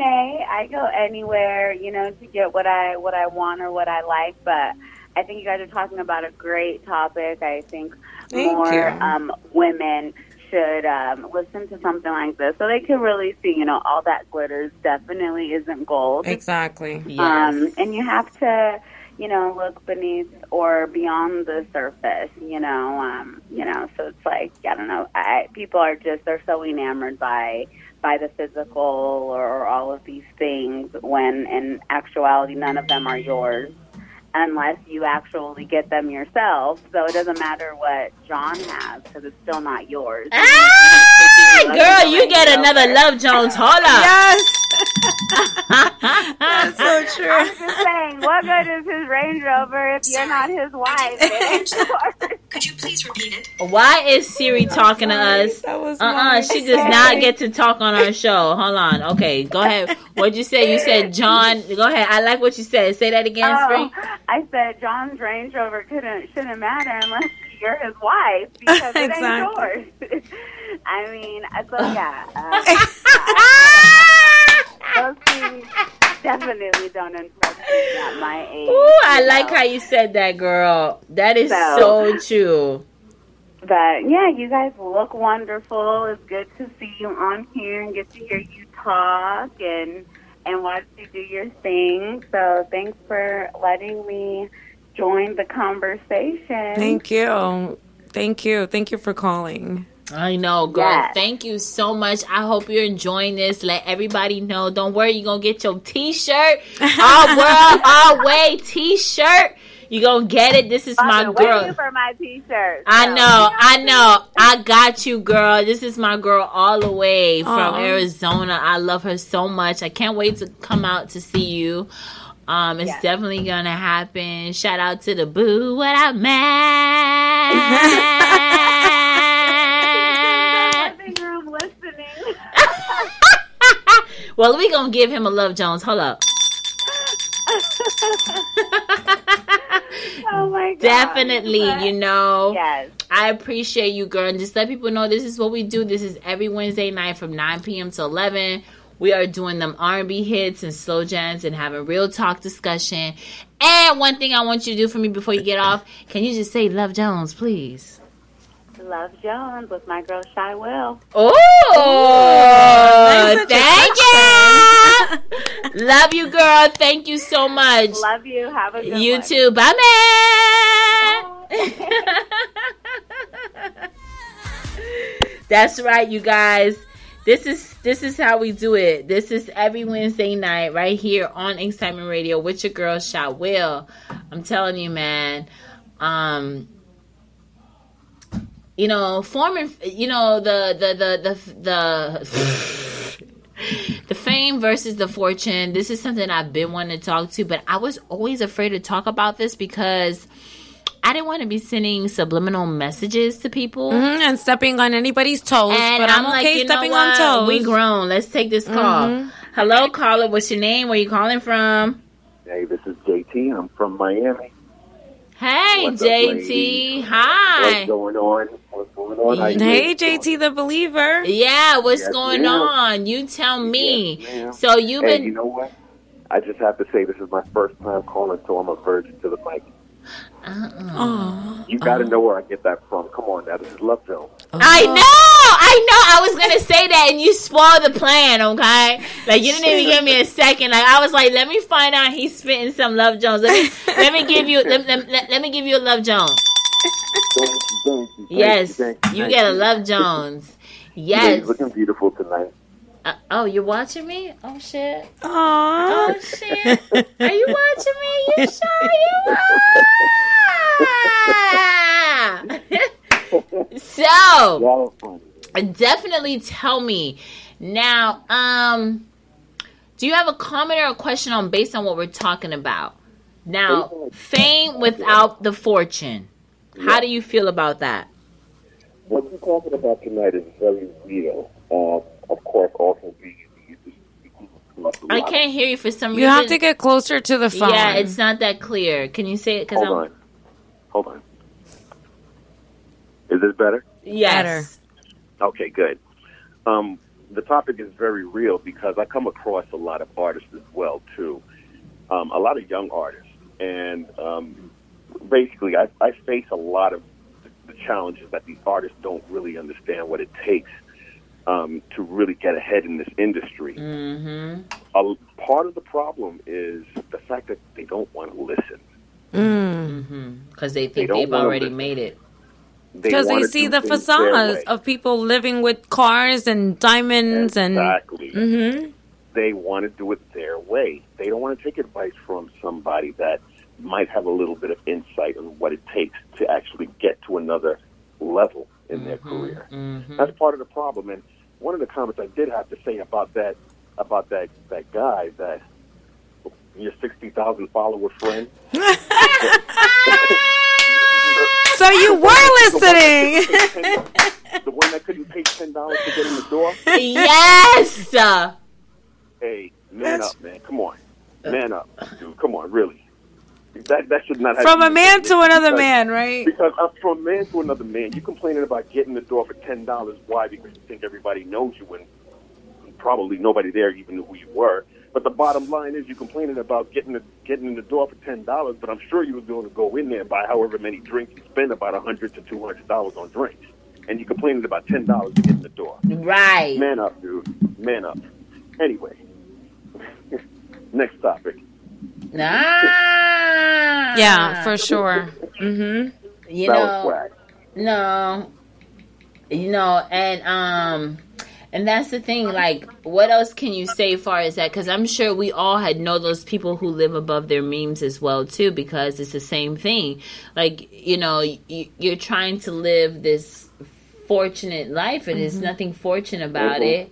I go anywhere, you know, to get what I what I want or what I like. But I think you guys are talking about a great topic. I think Thank more um, women should um, listen to something like this so they can really see, you know, all that glitters definitely isn't gold. Exactly. Yes. Um, and you have to, you know, look beneath or beyond the surface, you know, um, you know, so it's like, I don't know, I, people are just, they're so enamored by, by the physical or, or all of these things when in actuality none of them are yours unless you actually get them yourself. So it doesn't matter what John has because it's still not yours. Ah, girl, you get another Love Jones. Hold up. Yes. That's so true. I'm just saying, what good is his Range Rover if you're not his wife? It ain't. Could you please repeat it? Why is Siri talking to us? That was Uh uh she does not get to talk on our show. Hold on. Okay, go ahead. What'd you say? You said John. Go ahead. I like what you said. Say that again, Oh, Spree. I said John's Range Rover couldn't shouldn't matter unless you're his wife because it Exactly. ain't yours. I mean, so yeah, uh, those things definitely don't impress me at my age. Ooh, I you like know. how you said that, girl. That is So- so true. But yeah, you guys look wonderful. It's good to see you on here and get to hear you talk and and watch you do your thing. So thanks for letting me join the conversation. Thank you. Thank you. Thank you for calling. I know, girl. Yes. Thank you so much. I hope you're enjoying this. Let everybody know. Don't worry, you're gonna get your t-shirt. All world, all way t-shirt. You gonna get it. This is I've my been girl. for my T-shirt. I so- know, I know. I got you, girl. This is my girl all the way from Aw. Arizona. I love her so much. I can't wait to come out to see you. Um, it's Yes. definitely gonna happen. Shout out to the boo, what I meant. Living room listening. Well, we gonna give him a love Jones. Hold up. oh my god. Definitely, But- you know. Yes. I appreciate you, girl. And just let people know this is what we do. This is every Wednesday night from 9 p.m. to 11. We are doing them R&B hits and slow jams and having real talk discussion. And one thing I want you to do for me before you get off, can you just say Love Jones, please? Love Jones with my girl Shy Will. Oh, thank you. Love you, girl. Thank you so much. Love you. Have a good You one. too. Bye, man. That's right, you guys. This is this is how we do it. This is every Wednesday night right here on Excitement Radio with your girl Shy Will. I'm telling you, man. Um, you know, forming. You know the the the the the. the fame versus the fortune. This is something I've been wanting to talk to, but I was always afraid to talk about this because I didn't want to be sending subliminal messages to people. Mhm, and stepping on anybody's toes, And but I'm, like, okay you know stepping on toes. We grown. Let's take this call. Hello, caller. What's your name? Where are you calling from? Hey, this is JT. I'm from Miami. Hey, What's JT. lady? Hi. What's going on? What's going on? How you hey, doing? JT the believer. Yeah, what's Yes, going ma'am. on? You tell me. Yes, so you've Hey, been you know what? I just have to say this is my first time calling, so I'm a virgin to the mic. Uh-uh. Aw. You got to oh. know where I get that from. Come on, now this is Love Jones. I oh. know, I know. I was gonna say that, and you spoiled the plan. Okay, like you didn't even give me a second. Like I was like, let me find out he's spitting some Love Jones. Let me let me give you let, let, let, let me give you a Love Jones. Thank you, thank you, thank Yes, you, thank you thank get a Love Jones. Yes. Ladies looking beautiful tonight. Uh, oh, you're watching me? Oh shit! Aw. Oh shit! Are you watching me? You sure you are? so. Y'all are funny. definitely tell me now um do you have a comment or a question on based on what we're talking about now fame without the fortune how do you feel about that What you're talking about tonight is very real. Um, of course, also being in the industry. i can't hear you for some reason. You have to get closer to the phone. yeah it's not that clear can you say it because Hold i'm on. Hold on. Is this better? yes Okay, good. Um, the topic is very real because I come across a lot of artists as well too. Um, a lot of young artists, and um, basically, I, I face a lot of the challenges that these artists don't really understand what it takes um, to really get ahead in this industry. mm-hmm A part of the problem is the fact that they don't want to listen. Mm. mm-hmm because they They think don't they've already listen. made it Because they wanna see the facades of people living with cars and diamonds exactly. and. hmm they want to do it their way. They don't want to take advice from somebody that might have a little bit of insight on what it takes to actually get to another level in their career. mm-hmm. That's part of the problem. And one of the comments I did have to say about that about that that guy that your sixty thousand follower friend. So you were listening. the one that couldn't pay ten dollars to get in the door. yes Hey, man up, man! Come on, man up, dude! Come on, really. That that should not have From a man to another because- man, right? Because uh, from a man to another man, you complaining about getting the door for ten dollars. Why? Because you think everybody knows you, and probably nobody there even knew who you were. But the bottom line is, you complaining about getting the getting in the door for ten dollars. But I'm sure you were going to go in there and buy however many drinks you spend, about a hundred to two hundred dollars on drinks, and you complaining about ten dollars to get in the door. right Man up, dude. Man up. Anyway, next topic. Nah Yeah, for sure. Mm hmm you that know. No. You know, and um and that's the thing like what else can you say far as that cuz I'm sure we all had know those people who live above their memes as well too because it's the same thing. Like, you know, you, you're trying to live this fortunate life and there's nothing fortunate about Mhm. it.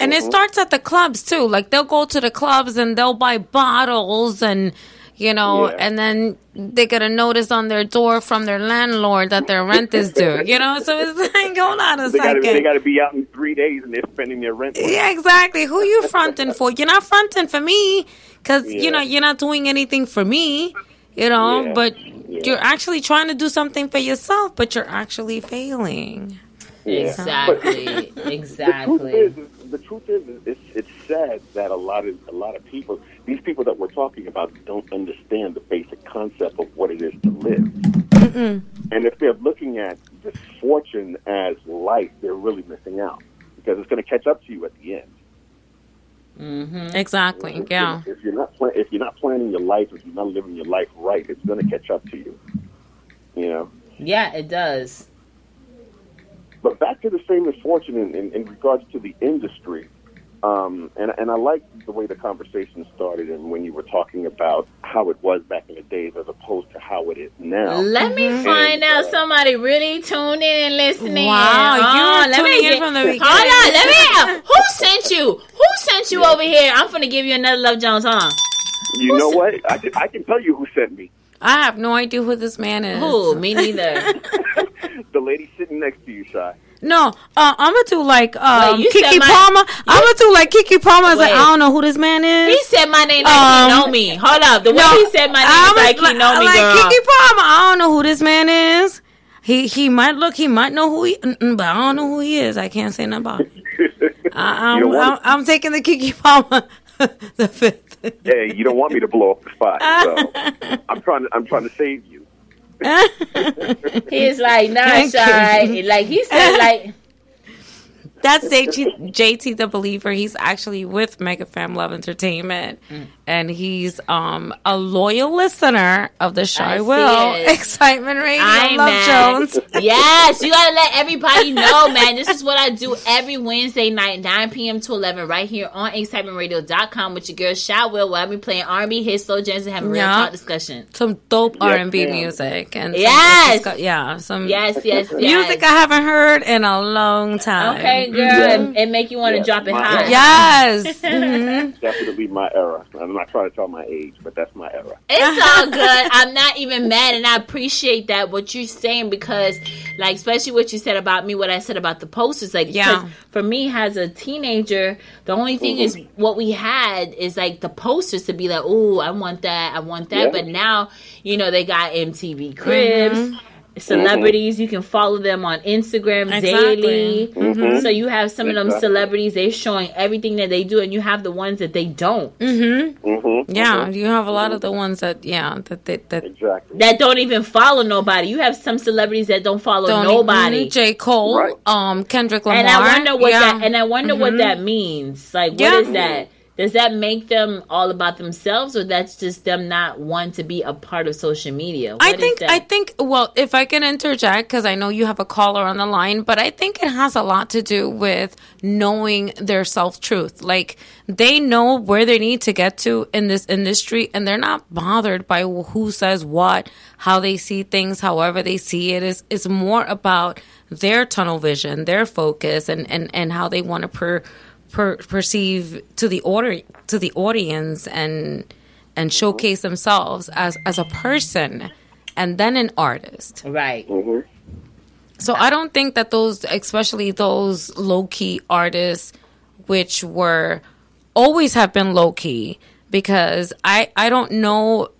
And it starts at the clubs too. Like they'll go to the clubs and they'll buy bottles and you know, Yeah. and then they get a notice on their door from their landlord that their rent is due. You know, so it's like, hold on a They got second. to they got to be out in three days, and they're spending their rent. yeah, exactly. Who you fronting for? You're not fronting for me because you know you're not doing anything for me. You know, Yeah. but Yeah. you're actually trying to do something for yourself, but you're actually failing. Yeah. Exactly. Exactly. Is, the truth is, it's, it's sad sad that a lot of a lot of people, these people that we're talking about, don't understand the basic concept of what it is to live. And if they're looking at this fortune as life, they're really missing out because it's going to catch up to you at the end. mhm Exactly. If Yeah. you're- If you're not pla- if you're not planning your life, if you're not living your life right, it's going to catch up to you. You know. Yeah, it does. But back to the same misfortune in, in, in regards to the industry, um, and and I like the way the conversation started and when you were talking about how it was back in the days as opposed to how it is now. Let me find And, out uh, somebody really tuned in and listening. Wow, you Oh, were let me tuning in get- from the beginning. Hold on, let me. Who sent you? Who sent you over here? I'm gonna give you another Love Jones. Hold on. You know what? I can, I can tell you who sent me. I have no idea who this man is. Who? Me neither. The lady sitting next to you, Shy. No, uh, I'm gonna do like um, Wait, Keke my- Palmer. I'm gonna do like Keke Palmer. I like, I don't know who this man is. He said my name like Um, he know me. Hold up. The way No, he said my name I is was like, he know me, like girl. Keke Palmer. I don't know who this man is. He he might look. He might know who he, but I don't know who he is. I can't say nothing about. It. I, I'm, You don't I'm, I'm taking the Keke Palmer, the fifth. Hey, you don't want me to blow up the spot, so I'm trying to I'm trying to save you. He's like, nah, Thank shy. you. Like he said, like That's JT, JT the Believer. He's actually with Mega Fam Love Entertainment, Mm. And he's um a loyal listener of the show. I I see will it. Excitement Radio. I'm Love mad. Jones. Yes, you gotta let everybody know, man. This is what I do every Wednesday night, 9 p.m. to 11, right here on excitementradio.com with your girl Shy Will, where I be playing R&B, hits, slow jams, and having real Yeah. talk discussion. Some dope R and B ma'am. music and some- Yes. yeah, some Yes, yes, yes. music I haven't heard in a long time. Okay, girl, and, and make you want to Yes, drop it my- high. Yes. Mhm. Definitely my era. I'm not trying to tell my age, but that's my era. It's all good. I'm not even mad, and I appreciate that what you're saying because, like, especially what you said about me, what I said about the posters. Like, Yeah. for me, as a teenager, the only thing is what we had is like the posters to be like, oh, I want that, I want that. Yeah. But now, you know, they got MTV Cribs. Mm-hmm. Celebrities, you can follow them on Instagram Exactly. Mm-hmm. daily. So you have some of them celebrities, they're showing everything that they do, and you have the ones that they don't. Mm-hmm. Yeah, you have a lot of the ones that yeah that that, that Exactly. that don't even follow nobody. You have some celebrities that don't follow don't nobody. even- J Cole, Right. um, Kendrick Lamar, and I wonder what yeah. Mm-hmm. that and I wonder what that means. Like what Yeah. is that? Does that make them all about themselves or that's just them not want to be a part of social media? I think? I think well, if I can interject because I know you have a caller on the line, but I think it has a lot to do with knowing their self truth. Like they know where they need to get to in this industry, and they're not bothered by who says what, how they see things, however they see it. Is is more about their tunnel vision, their focus, and and and how they want to per, per, perceive to the order to the audience and and showcase themselves as as a person and then an artist. right. Mm-hmm. So I don't think that those especially those low key artists which were always have been low key because I I don't know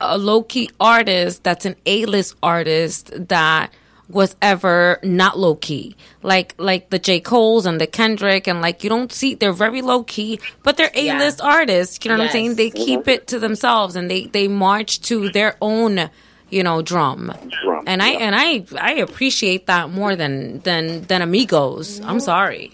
a low key artist that's an A list artist that was ever not low key. Like like the J. Cole's and the Kendrick and like you don't see they're very low key, but they're A list artists. You know what I'm saying? They keep it to themselves and they, they march to their own, you know, drum. Drum, And I yeah. and I I appreciate that more than than than amigos. I'm sorry.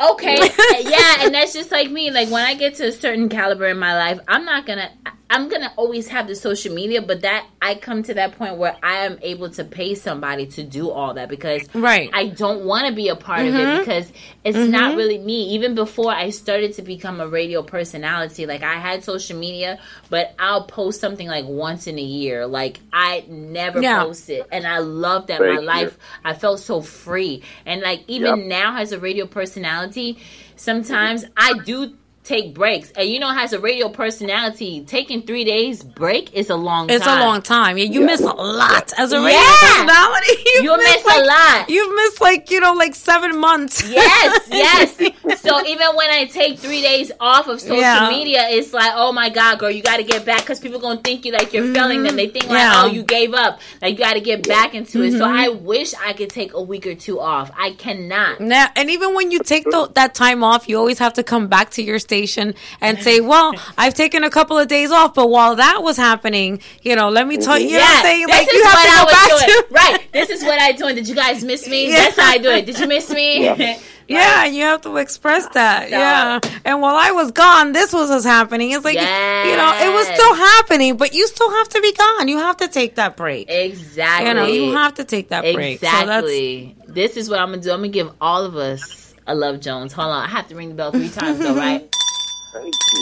Okay. yeah, and that's just like me. Like when I get to a certain caliber in my life, I'm not gonna I'm gonna always have the social media, but that I come to that point where I am able to pay somebody to do all that because Right. I don't want to be a part of it mm-hmm. because it's not mm-hmm. really me. Even before I started to become a radio personality, like I had social media, but I'll post something like once in a year. Like I never Yeah. post it, and I love that Thank my you. life. I felt so free, and like even Yep. now as a radio personality, mm-hmm. sometimes I do take breaks. And you know, as a radio personality, taking three days break is a long time. It's time. a long time. Yeah, you miss a lot as a radio Yeah. personality. You You'll miss a lot. You've missed like you know like seven months. Yes, yes. so even when I take three days off of social Yeah. media, it's like, oh my god, girl, you got to get back because people gonna think you like you're failing them. They think like, Mm-hmm. Yeah. Mm-hmm. oh, you gave up. Like you got to get back into it. So I wish I could take a week or two off. I cannot. Now, and even when you take the, that time off, you always have to come back to your station and say, "Well, I've taken a couple of days off, but while that was happening, you know, let me tell you, you know what I'm saying? this Like is you have what to I go was back doing. to right. This is what I doing. Did you guys miss me? Yeah. That's how I do it. Did you miss me? Yeah. Yeah, and you have to express that. So- yeah. And while I was gone, this was was happening. It's like you know, it was still happening, but you still have to be gone. You have to take that break. exactly. You know, you have to take that break. So Exactly. this is what I'm gonna do. I'm gonna give all of us a Love Jones. Hold on, I have to ring the bell three times though, right? Thank you. Thank you. Thank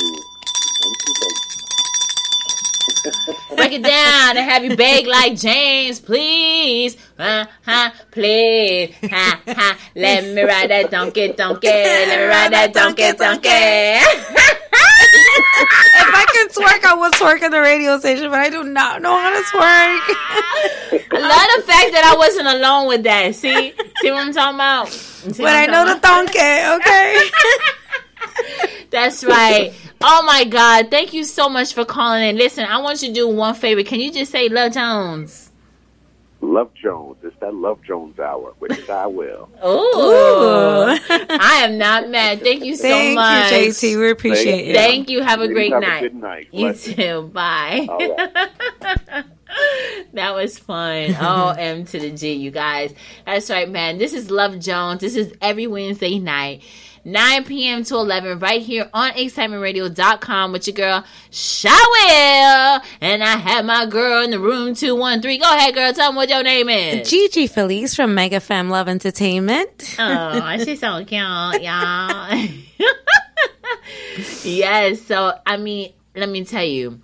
Break it down and have you beg like James, please. Uh, huh, please. Ha, ha. Let me ride that donkey, donkey. Let me ride that donkey, donkey. if I can twerk, I would twerk in the radio station, but I do not know how to twerk. I love the fact that I wasn't alone with that. See? See what I'm talking about? See but I know the talking donkey, okay? about? That's right. Oh my God. Thank you so much for calling in. Listen, I want you to do one favor. Can you just say Love Jones? Love Jones. It's that Love Jones hour, which is I will. Ooh. I am not mad. Thank you so Thank much. you, JT. We appreciate you. Thank you. Have a Ladies, great have night. A good night. You Blessings. too. Bye. All right. that was fun. Oh, M to the G, you guys. That's right, man. This is Love Jones. This is every Wednesday night. 9 p.m. to 11 right here on excitementradio.com with your girl Shawel. And I have my girl in the room 213. Go ahead, girl. Tell them what your name is. Gigi Felice from Mega Fam Love Entertainment. Oh, she's so cute, y'all. yes, so I mean, let me tell you.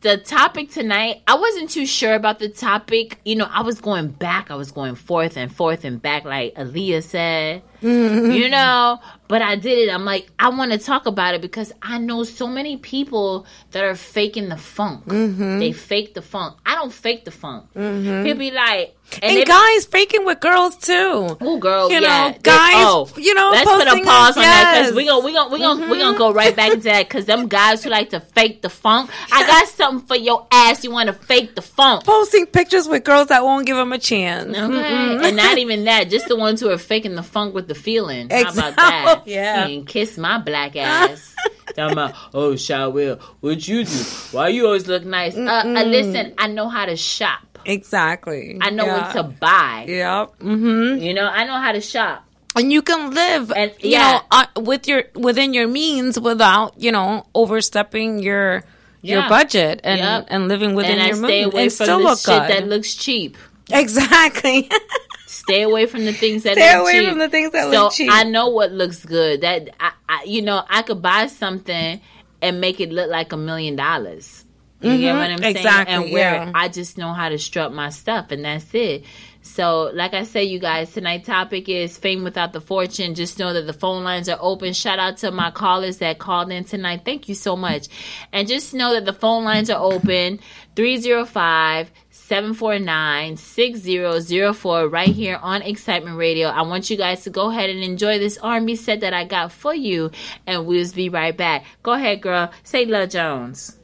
The topic tonight, I wasn't too sure about the topic. You know, I was going back, I was going forth and forth and back, like Aaliyah said. Mm-hmm. You know, but I did it. I'm like, I want to talk about it because I know so many people that are faking the funk. Mm-hmm. They fake the funk. I don't fake the funk. Mm-hmm. He'll be like, And, they- guys faking with girls too. Oh, girl, You yeah. know, guys, oh, you know, let's put a pause us, on that because yes. we gonna we gonna we gonna we gonna go right back into that because them guys who like to fake the funk. I got something for your ass. You want to fake the funk? Posting pictures with girls that won't give them a chance. Okay, and not even that, just the ones who are faking the funk with the feeling. How about Exactly. that? Yeah. and kiss my black ass. Talking about, oh, Shawil, what you do? Why you always look nice? Uh, uh, listen, I know how to shop. Exactly. I know yeah. what to buy. Yep. hmm You know, I know how to shop. And you can live, And- you yeah. know, uh, with your within your means without you know overstepping your your budget and Yep. and living within and your stay means away and from still the look good. that looks cheap. exactly. Stay away from the things that Stay look away cheap. from the things that so look cheap. I know what looks good. That I, I, you know, I could buy something and make it look like a million dollars. You get what I'm saying? Mm-hmm. Exactly, And where yeah. I just know how to strut my stuff, and that's it. So, like I say, you guys, tonight's topic is fame without the fortune. Just know that the phone lines are open. Shout out to my callers that called in tonight. Thank you so much. And just know that the phone lines are open 305 749 6004 right here on Excitement Radio. I want you guys to go ahead and enjoy this R&B set that I got for you, and we'll be right back. Go ahead, girl. Say Love Jones.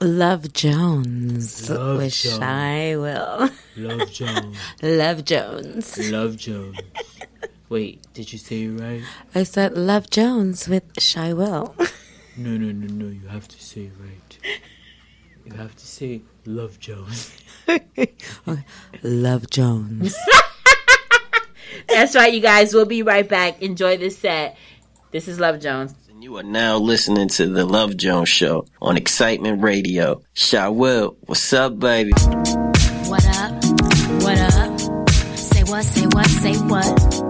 Love Jones. Love Wish Jones. I will. Love Jones. Love Jones. Love Jones. Wait, did you say it right? I said Love Jones with Shy Will. No, no, no, no. You have to say it right. You have to say Love Jones. Love Jones. That's right, you guys. We'll be right back. Enjoy this set. This is Love Jones. And You are now listening to the Love Jones Show on Excitement Radio. Shawil, what's up, baby? What up? What up? Say what? Say what? Say what?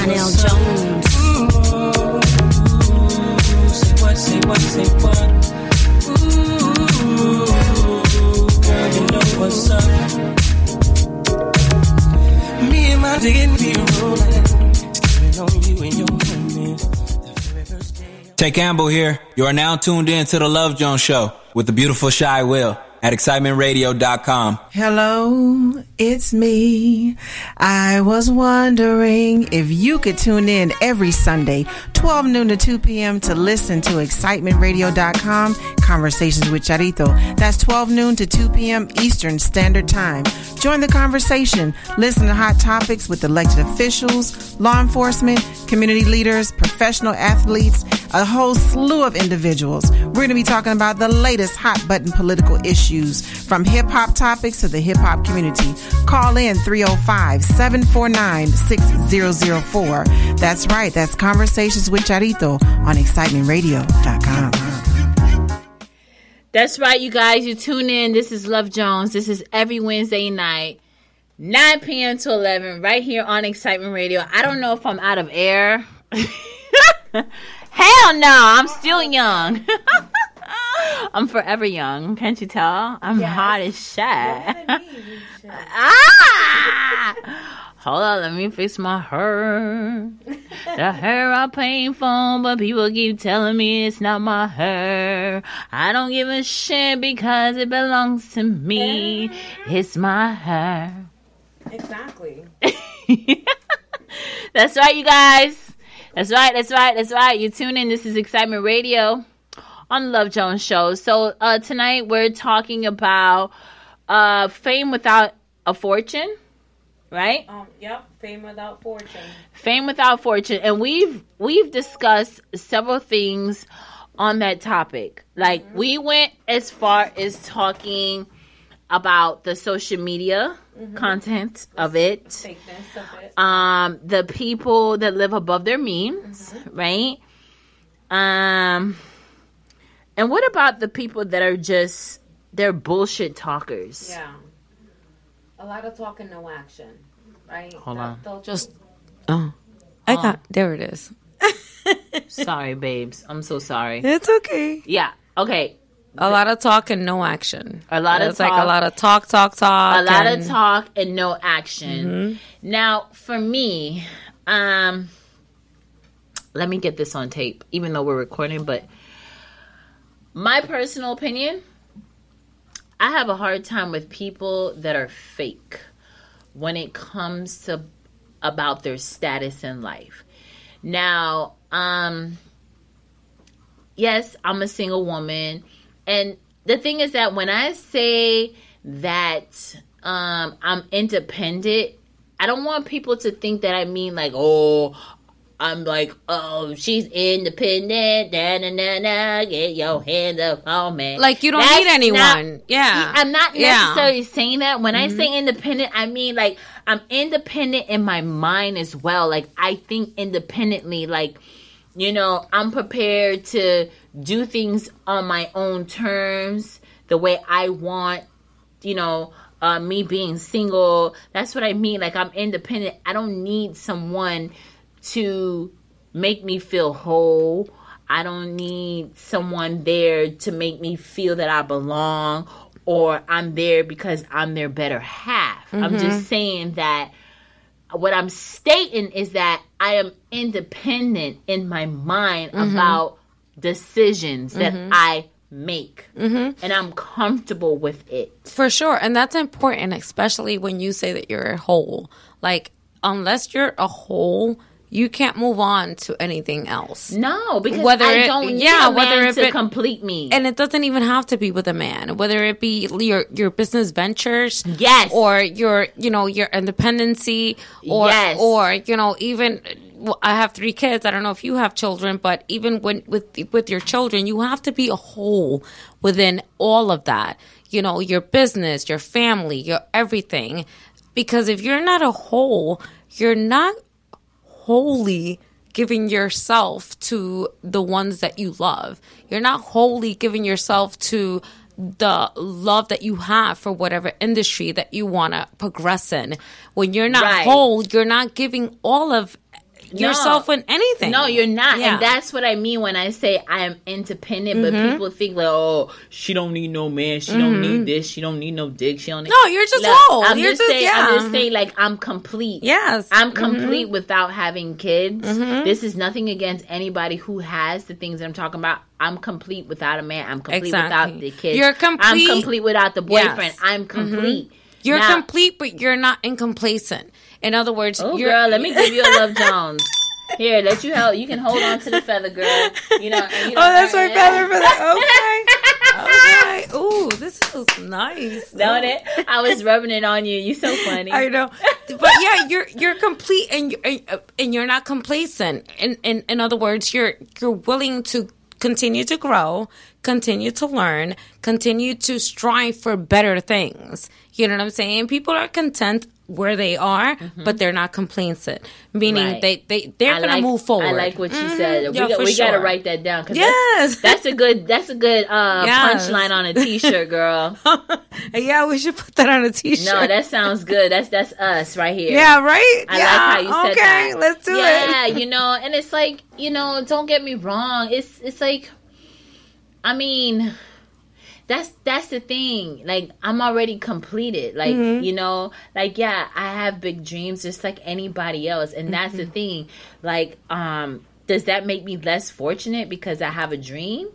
Donnell what's up. Jones. Say what, say what, say what? Ooh, girl, you know what's up. Me and my digging be rolling. Skipping on you and your homies. The very first day. Tay Campbell here. You are now tuned in to the Love Jones Show with the beautiful Shy Will. At excitementradio.com. Hello, it's me. I was wondering if you could tune in every Sunday, 12 noon to 2 p.m. to listen to excitementradio.com Conversations with Charito. That's 12 noon to 2 p.m. Eastern Standard Time. Join the conversation. Listen to hot topics with elected officials, law enforcement, community leaders, professional athletes, a whole slew of individuals. We're going to be talking about the latest hot button political issues from hip hop topics to the hip hop community. Call in 305 749 6004. That's right. That's Conversations with Charito on excitementradio.com. That's right, you guys. You tune in. This is Love Jones. This is every Wednesday night, 9 p.m. to 11, right here on Excitement Radio. I don't know if I'm out of air. Hell no, I'm still young. I'm forever young. Can't you tell? I'm hot as shit. ah! Hold on, let me fix my hair. The hair I pay for, but people keep telling me it's not my hair. I don't give a shit because it belongs to me. It's my hair. Exactly. That's right, you guys. That's right, that's right, that's right. You tune in. This is Excitement Radio on the Love Jones Show. So uh, tonight we're talking about uh, fame without a fortune, right? Um, yep. Fame without fortune. Fame without fortune, and we've we've discussed several things on that topic. Like we went as far as talking about the social media content of it, of it. um, the people that live above their means, right? Um, and what about the people that are just they're bullshit talkers? Yeah. A lot of talk and no action, right? Hold They'll- on. They'll just Oh, I uh-huh. got there. It is. sorry, babes. I'm so sorry. It's okay. Yeah. Okay. A lot of talk and no action. A lot of it's like talk. a lot of talk, talk, talk. a lot and- of talk and no action. Mm-hmm. Now, for me, um, let me get this on tape, even though we're recording. But my personal opinion, I have a hard time with people that are fake when it comes to about their status in life. Now, um, yes, I'm a single woman. And the thing is that when I say that um, I'm independent, I don't want people to think that I mean like, oh, I'm like, oh, she's independent. Da, na, na, na, get your hands up on me. Like, you don't That's need anyone. not- Yeah. I'm not Yeah. necessarily saying that. When I Mhm. say independent, I mean like I'm independent in my mind as well. Like I think independently. Like you know, I'm prepared to do things on my own terms, the way I want. You know, uh, me being single. That's what I mean. Like I'm independent. I don't need someone to make me feel whole. I don't need someone there to make me feel that I belong or I'm there because I'm their better half. I'm Mhm. just saying that what I'm stating is that I am independent in my mind Mhm. about decisions that Mhm. I make. Mhm. And I'm comfortable with it. For sure. And that's important, especially when you say that you're a whole. Like, unless you're a whole, you can't move on to anything else. No, because I don't need a man to complete me. And it doesn't even have to be with a man. Whether it be your your business ventures, yes, or your you know your independency, or Yes. or you know even. well, I have three kids. I don't know if you have children, but even when with with your children, you have to be a whole within all of that. You know, your business, your family, your everything. Because if you're not a whole, you're not wholly giving yourself to the ones that you love. You're not wholly giving yourself to the love that you have for whatever industry that you want to progress in. When you're not Right. whole, you're not giving all of yourself in anything. No, you're not. Yeah. And that's what I mean when I say I am independent. But Mhm. people think like, oh, she don't need no man. She don't need this. She don't need no dick. She don't need. No, you're just Look, whole. I'm You're just, just- saying. I'm just saying. Like I'm complete. Yes. I'm Mhm. complete without having kids. Mhm. This is nothing against anybody who has the things that I'm talking about. I'm complete without a man. I'm complete Exactly. without the kids. You're complete- I'm complete without the boyfriend. Yes. I'm complete. You're Now- complete, but you're not incomplacent. In other words, Oh, you're, girl, let me give you a Love Jones. Here, let you help. You can hold on to the feather, girl. You know. And you Oh, that's my feather for that. Okay. Okay. Ooh, this feels nice. Don't it? I was rubbing it on you. You're so funny. I know, but yeah, you're you're complete, and you're, uh, and you're not complacent. In, in in other words, you're you're willing to continue to grow, continue to learn, continue to strive for better things. You know what I'm saying? People are content where they are, but they're not complacent. Meaning Mm-hmm. Right. they they they're I gonna like- move forward. I like what you Mhm. said. Yeah, we got, we got to write that down. 'cause Yes. that's, that's a good. That's a good uh, Yes. punchline on a T-shirt, girl. yeah, we should put that on a t-shirt. No, that sounds good. That's that's us right here. Yeah, right? I Yeah, like how you said okay, that. let's do it. Yeah, you know, and it's like you know, don't get me wrong. It's it's like, I mean, that's that's the thing. Like I'm already completed. Like Mhm. you know, like yeah, I have big dreams just like anybody else, and that's the Mhm. thing. Like, um, does that make me less fortunate because I have a dream?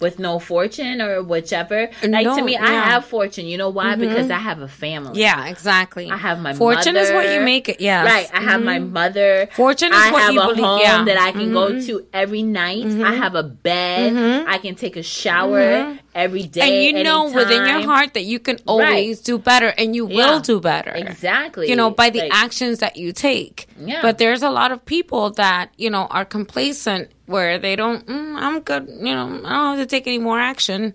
With no fortune or whichever, like No, to me, I have fortune. You know why? Mhm. Because I have a family. Yeah, exactly. I have my Fortune is what you make it. Yeah, Right. I have my Mhm. mother. Fortune is I what have you a believe- home yeah. that I can go Mhm. to every night. I have a bed. Mhm. I can take a shower Mhm. every day. and you know within your heart that you can always do better and you will do better Exactly. you know by the Like- actions that you take Yeah. but there's a lot of people that you know are complacent where they don't mm, i'm good you know i don't have to take any more action.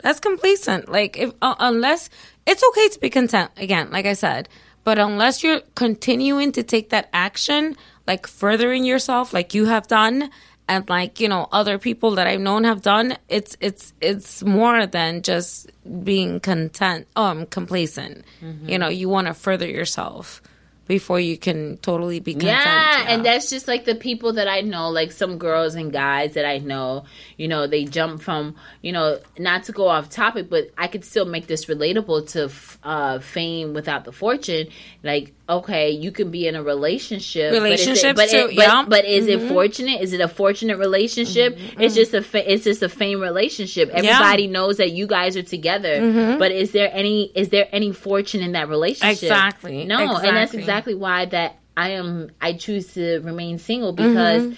That's complacent. Like if uh, unless it's okay to be content again like i said but unless you're continuing to take that action like furthering yourself like you have done and like you know other people that i've known have done it's it's it's more than just being content um complacent. Mhm. you know you want to further yourself before you can totally be content Yeah, and that's just like the people that I know, like some girls and guys that I know, you know, they jump from, you know, not to go off topic, but I could still make this relatable to f- uh, fame without the fortune. Like, okay, you can be in a relationship, Relationships but is it, too, but, yeah. but, but is Mhm. it fortunate? Is it a fortunate relationship? It's just a fa- it's just a fame relationship. Everybody knows that you guys are together, Mhm. but is there any is there any fortune in that relationship? Exactly. No, and that's Exactly. Exactly why that I am I choose to remain single because Mhm.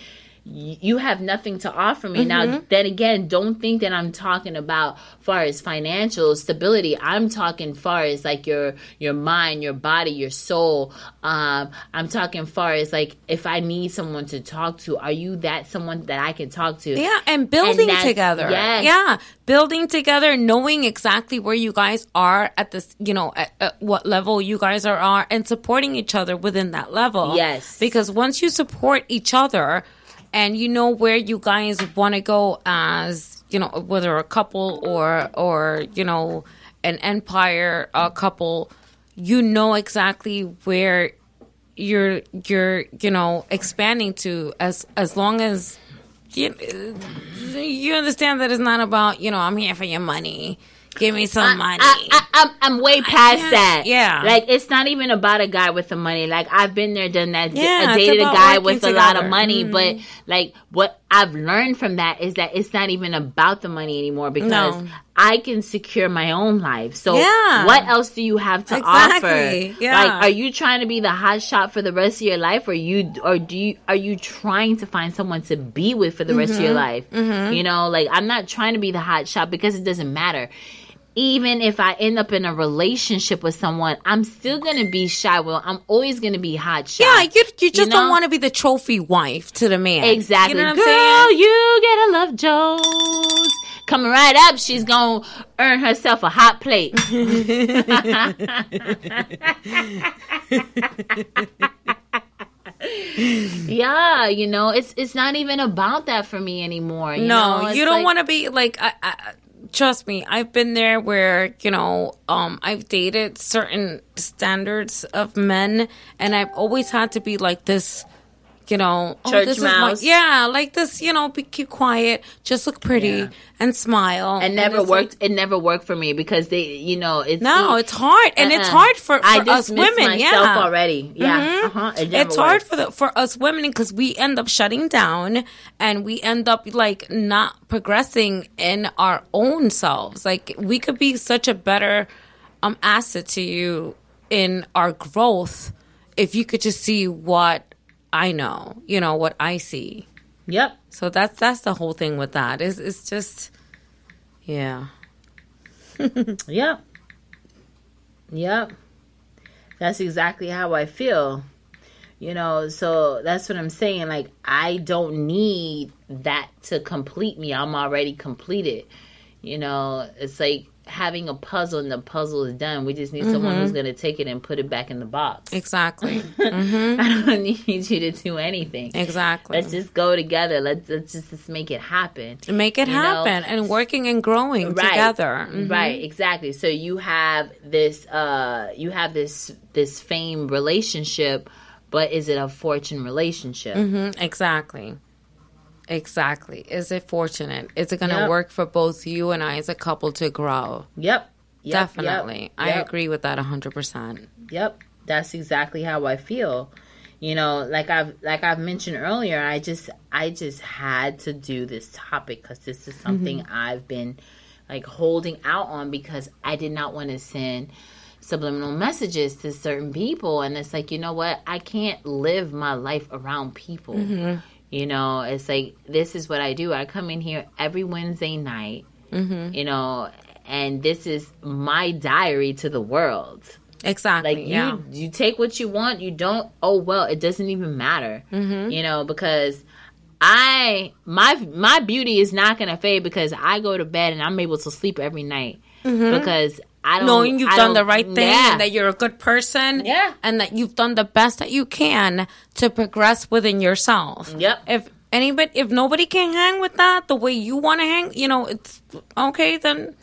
You have nothing to offer me. Now Mhm. then again, don't think that I'm talking about far as financial stability. I'm talking far as like your your mind, your body, your soul. Um I'm talking far as like if I need someone to talk to, are you that someone that I can talk to? Yeah, and building that's- together. Yes. Yeah, building together, knowing exactly where you guys are at this, you know, at, at what level you guys are, are, and supporting each other within that level. Yes. Because once you support each other and you know where you guys want to go as, you know, whether a couple or, or, you know, an empire a couple, you know exactly where you're you're you know expanding to as as long as you, you understand that it's not about you know I'm here for your money. Give me some money. I, I, I'm, I'm way past that. yeah. Like, it's not even about a guy with the money. Like, I've been there, done that. Yeah, I dated a guy with a lot of together. money. Mhm. But, like, what I've learned from that is that it's not even about the money anymore because No. I can secure my own life. So, Yeah. what else do you have to Exactly, offer? yeah. Like, are you trying to be the hot shot for the rest of your life, or you, or do you, are you trying to find someone to be with for the rest of your Mhm. life? Mhm. You know, like I'm not trying to be the hot shot because it doesn't matter. Even if I end up in a relationship with someone, I'm still gonna be shy. Well, I'm always gonna be hot shot. yeah, you you just know? don't want to be the trophy wife to the man. Exactly. You know Girl, saying? you get a love Jones. Coming right up, she's gonna earn herself a hot plate. yeah, you know, it's it's not even about that for me anymore. You no, know? You don't like- want to be like I, I, trust me, I've been there where, you know, um, I've dated certain standards of men and I've always had to be like this, you know, oh, Church this mouse. is my, yeah, like this, you know, be keep quiet, just look pretty Yeah. and smile. It never it's like- worked. it never worked for me because they, you know, it's No, it's hard, and it's Uh-uh. hard for, for I us women. myself yeah, already. Yeah, Mhm. uh-huh. It it's hard for the for us women because we end up shutting down, and we end up like not progressing in our own selves. Like we could be such a better um asset to you in our growth if you could just see what I know, you know what I see. Yep. So that's that's the whole thing with that. Is it's just, yeah. Yep. Yep. That's exactly how I feel. You know, so that's what I'm saying. Like, I don't need that to complete me. I'm already completed. You know, it's like having a puzzle and the puzzle is done. We just need someone Mhm. who's going to take it and put it back in the box. Exactly. I don't need you to do anything. Exactly. Let's just go together. Let's, let's just let's make it happen. Make it You know? happen and working and growing Right. together. Mhm. Right, exactly. So you have this uh you have this this fame relationship, but is it a fortune relationship? hmm Exactly. Exactly. Is it fortunate? Is it going to Yep. work for both you and I as a couple to grow? Yep. Yep, Definitely. yep, I agree with that 100%. Yep, that's exactly how I feel. You know, like I've like I've mentioned earlier, I just I just had to do this topic because this is something I've been like holding out on because I did not want to send subliminal messages to certain people, and it's like you know what, I can't live my life around people. Mhm. You know, it's like this is what I do. I come in here every Wednesday night. Mhm. You know, and this is my diary to the world. Exactly. Like yeah. you, you take what you want. You don't. Oh well, it doesn't even matter. Mhm. You know because I my my beauty is not gonna fade because I go to bed and I'm able to sleep every night Mhm. because I don't Knowing you've I done the right thing Yeah. and that you're a good person. Yeah. And that you've done the best that you can to progress within yourself. Yep. If anybody, if nobody can hang with that the way you want to hang, you know, it's okay, then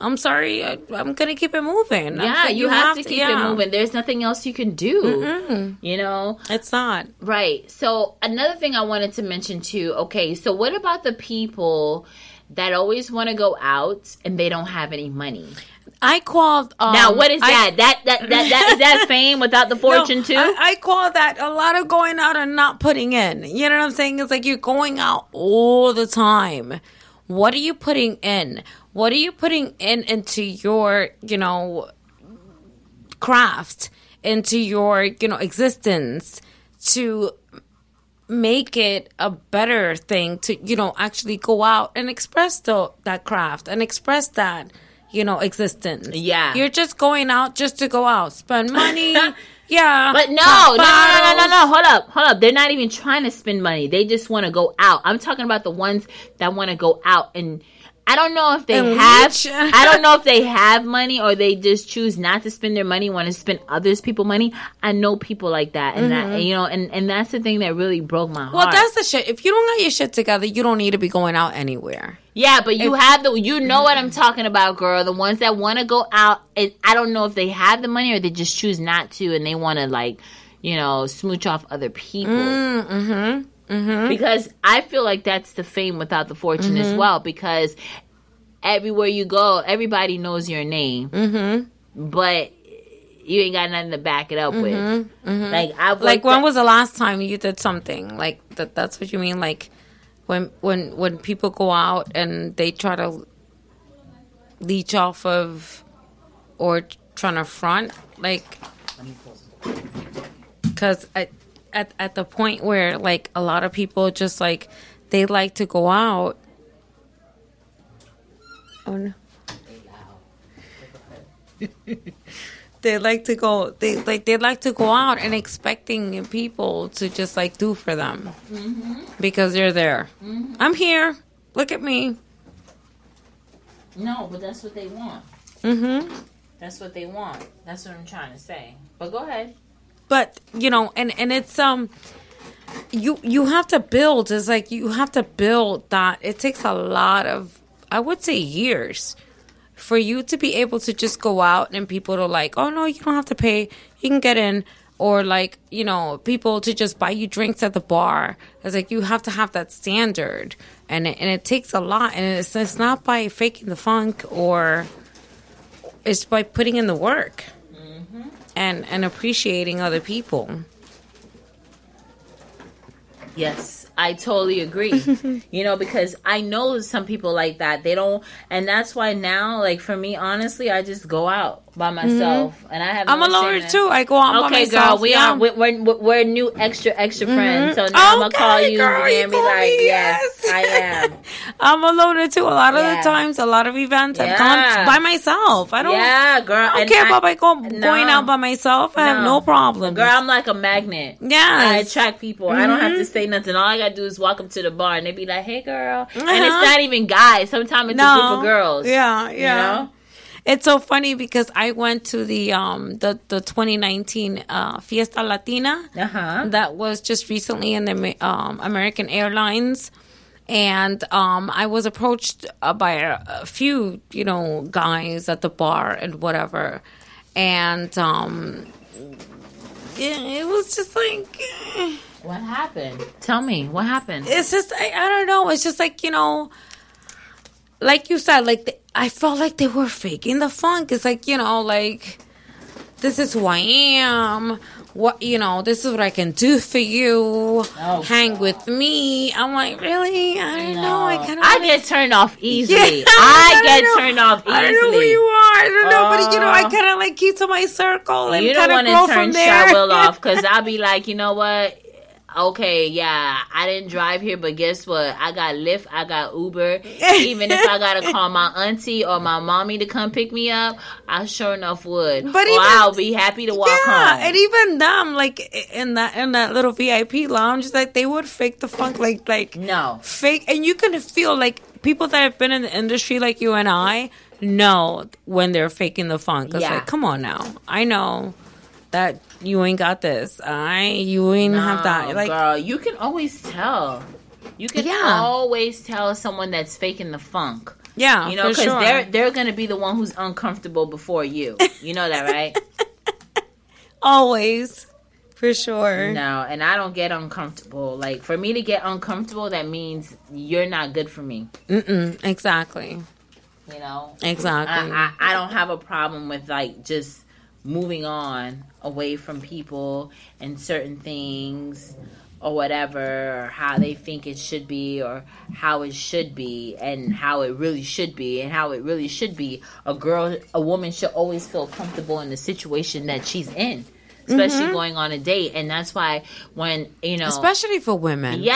I'm sorry. I, I'm going to keep it moving. yeah, you, have, to keep yeah. it moving. There's nothing else you can do. Mm-mm. You know, It's not. Right. So another thing I wanted to mention too. Okay, so what about the people that always want to go out and they don't have any money? I called. Um, now, what is I- that? that? That that that is that fame without the fortune No, too? I, I call that a lot of going out and not putting in. You know what I'm saying? It's like you're going out all the time. What are you putting in? What are you putting in into your, you know, craft, into your, you know, existence to make it a better thing to, you know, actually go out and express the, that craft and express that, you know, existence. Yeah. You're just going out just to go out, spend money. yeah. But no, no, no, no, no, no, no. Hold up, hold up. They're not even trying to spend money. They just want to go out. I'm talking about the ones that want to go out and. I don't know if they And have. I don't know if they have money or they just choose not to spend their money, want to spend others people money. I know people like that, and that Mhm. you know, and and that's the thing that really broke my heart. Well, that's the shit. If you don't got your shit together, you don't need to be going out anywhere. Yeah, but you If- have the you know what I'm talking about, girl. The ones that want to go out, and I don't know if they have the money or they just choose not to, and they want to like, you know, smooch off other people. Mm-hmm. Mm-hmm. Because I feel like that's the fame without the fortune as Mhm. well. Because everywhere you go, everybody knows your name, Mm-hmm. but you ain't got nothing to back it up with. Mhm. Like I've Like when at- was the last time you did something like that? That's what you mean. Like when when when people go out and they try to leech off of or trying to front like because at, at at the point where like a lot of people just like they like to go out. Oh no. they like to go they like they like to go out and expecting people to just like do for them because they're there Mhm. i'm here look at me no, but that's what they want. mm-hmm That's what they want. That's what I'm trying to say. But go ahead. But you know and and it's um you you have to build it's like you have to build that it takes a lot of I would say years for you to be able to just go out and people to like, oh no, you don't have to pay, you can get in. Or like, you know, people to just buy you drinks at the bar. It's like you have to have that standard. And it, and it takes a lot. And it's, it's not by faking the funk or it's by putting in the work and, and appreciating other people. Yes, I totally agree. you know, because I know some people like that. They don't, and that's why now, like for me, honestly, I just go out by myself, and I have. I'm no a loner too. I go on out by Okay, myself. girl, we yeah. are we're, we're, we're new extra extra friends. So now I'm gonna call you girl, you and be like, me, yes, I am. I'm a loner too. A lot of Yeah. the times, a lot of events, I've gone by myself. I don't. Yeah, girl. I don't and care I- about my go, No. going out by myself. I have no problem. Girl, I'm like a magnet. Yeah, I attract people. I don't have to Mhm. say nothing. All I gotta do is walk up to the bar and they be like, "Hey, girl," and Uh-huh. it's not even guys. Sometimes it's a group of girls. Yeah, You yeah. know? It's so funny because I went to the um the the 2019 uh, Fiesta Latina Uh-huh. that was just recently in the um, American Airlines, and um I was approached uh, by a, a few you know guys at the bar and whatever, and um it was just like. eh. What happened? Tell me what happened. It's just I, I don't know. It's just like you know, like you said, like the, I felt like they were faking the funk. It's like you know, like this is who I am. What you know, this is what I can do for you. Hang with me. I'm like, really? I don't know. I kind of I get turned off easily. Yeah, I I get know. turned off easily. I don't know who you are. I don't know, but you know, I Uh, kind of like keep to my circle and you don't want to turn. Shy off because I'll be like, you know what? Okay, yeah, I didn't drive here, but guess what? I got Lyft, I got Uber. Even if I gotta call my auntie or my mommy to come pick me up, I sure enough would. But even- I'll be happy to walk yeah, home. and even them, like in that in that little VIP lounge, like they would fake the funk, like like no fake, and you can feel like people that have been in the industry, like you and I, know when they're faking the funk. It's Yeah. like, come on now, I know that you ain't got this. I you ain't have that. Like, girl, you can always tell. You can Yeah. always tell someone that's faking the funk. yeah, You know, because sure. they're they're gonna be the one who's uncomfortable before you. You know that, right? always for sure. no, and I don't get uncomfortable. Like for me to get uncomfortable, that means you're not good for me. Mm-mm, exactly. You know, Exactly. I, I, I don't have a problem with like just moving on away from people and certain things or whatever or how they think it should be or how it should be and how it really should be and how it really should be a girl a woman should always feel comfortable in the situation that she's in especially Mhm. going on a date and that's why when you know Especially for women. yeah,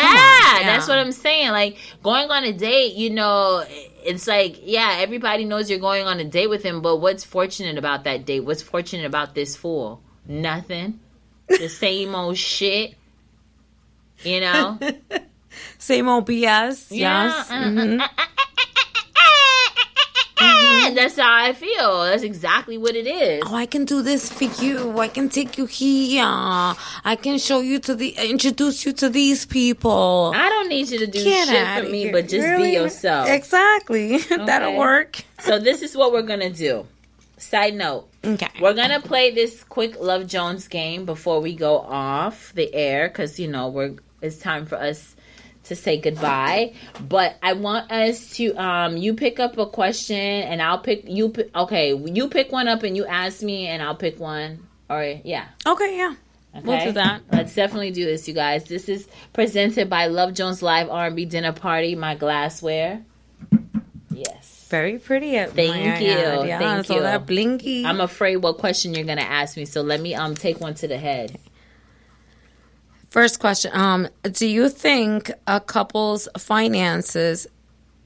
on, that's what I'm saying. Like going on a date, you know, it's like yeah, everybody knows you're going on a date with him, but what's fortunate about that date? What's fortunate about this fool? Nothing. The same old shit. You know. Same old BS. Yeah, Yes. Mhm. And that's how I feel. That's exactly what it is. Oh, I can do this for you. I can take you here. I can show you to the introduce you to these people. I don't need you to do Get shit for me, here. but just Really? be yourself. Exactly. That'll work. So this is what we're gonna do. Side note. Okay. We're gonna play this quick Love Jones game before we go off the air because you know we're it's time for us to say goodbye. But I want us to um you pick up a question and I'll pick you okay you pick one up and you ask me and I'll pick one or yeah. Okay, yeah. Okay. We'll do that. Let's definitely do this, you guys. This is presented by Love Jones Live R&B Dinner Party. My glassware. Very pretty. At Thank you. Yeah, Thank you. that blinky. I'm afraid what question you're gonna ask me, so let me um take one to the head. First question. Um, do you think a couple's finances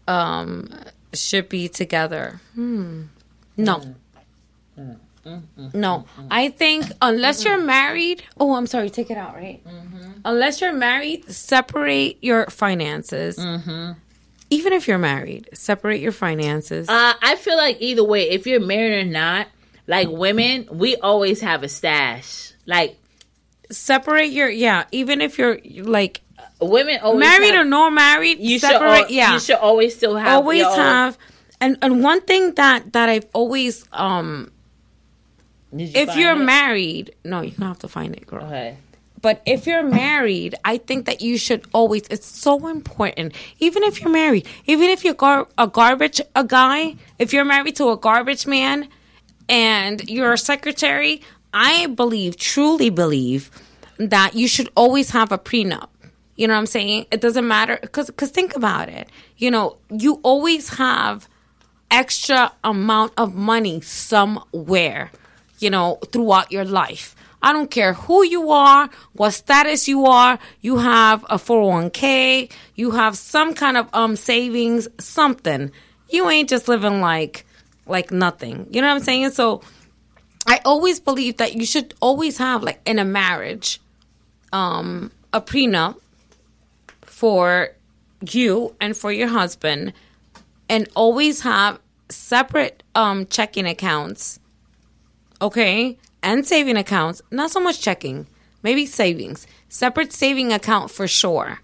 um should be together? Hmm. No. Mm. Mm. Mm, no. I think unless you're married, oh, I'm sorry, take it out, right? Mm-hmm. Unless you're married, separate your finances. Mm-hmm. Even if you're married, separate your finances. Uh, I feel like either way, if you're married or not, like women, we always have a stash. Like separate your yeah. Even if you're like women always married have- or no married, you should separate. al- yeah, you should always still have always have. And and one thing that that I've always um, you if you're it? married, no, you don't have to find it, girl. Okay. But if you're married, I think that you should always. It's so important. Even if you're married, even if you're gar- a garbage a guy, if you're married to a garbage man, and you're a secretary, I believe, truly believe, that you should always have a prenup. You know what I'm saying? It doesn't matter because because think about it. You know, you always have extra amount of money somewhere, you know, throughout your life. I don't care who you are, what status you are, you have a 401k, you have some kind of um savings, something. You ain't just living like like nothing. You know what I'm saying? So I always believe that you should always have like in a marriage um a prenup for you and for your husband and always have separate um checking accounts okay and saving accounts not so much checking maybe savings separate saving account for sure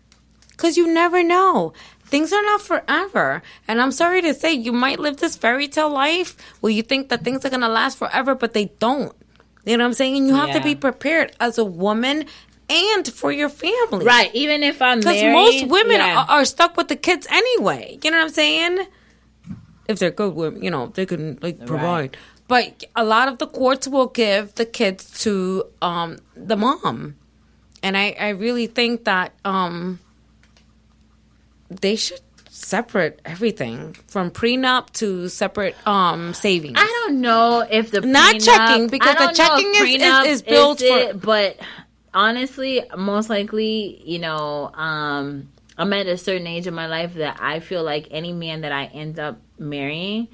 because you never know things are not forever and i'm sorry to say you might live this fairy tale life where you think that things are going to last forever but they don't you know what i'm saying and you have to be prepared as a woman and for your family Right. Even if I'm because most women yeah. are, are stuck with the kids anyway. You know what I'm saying? If they're good women, you know, they can like provide. But a lot of the courts will give the kids to um, the mom, and I, I really think that um, they should separate everything from prenup to separate um, savings. I don't know if the Not prenup- checking, because the checking is- is- is built for- it, but honestly, most likely, you know, um, I'm at a certain age in my life that I feel like any man that I end up marrying,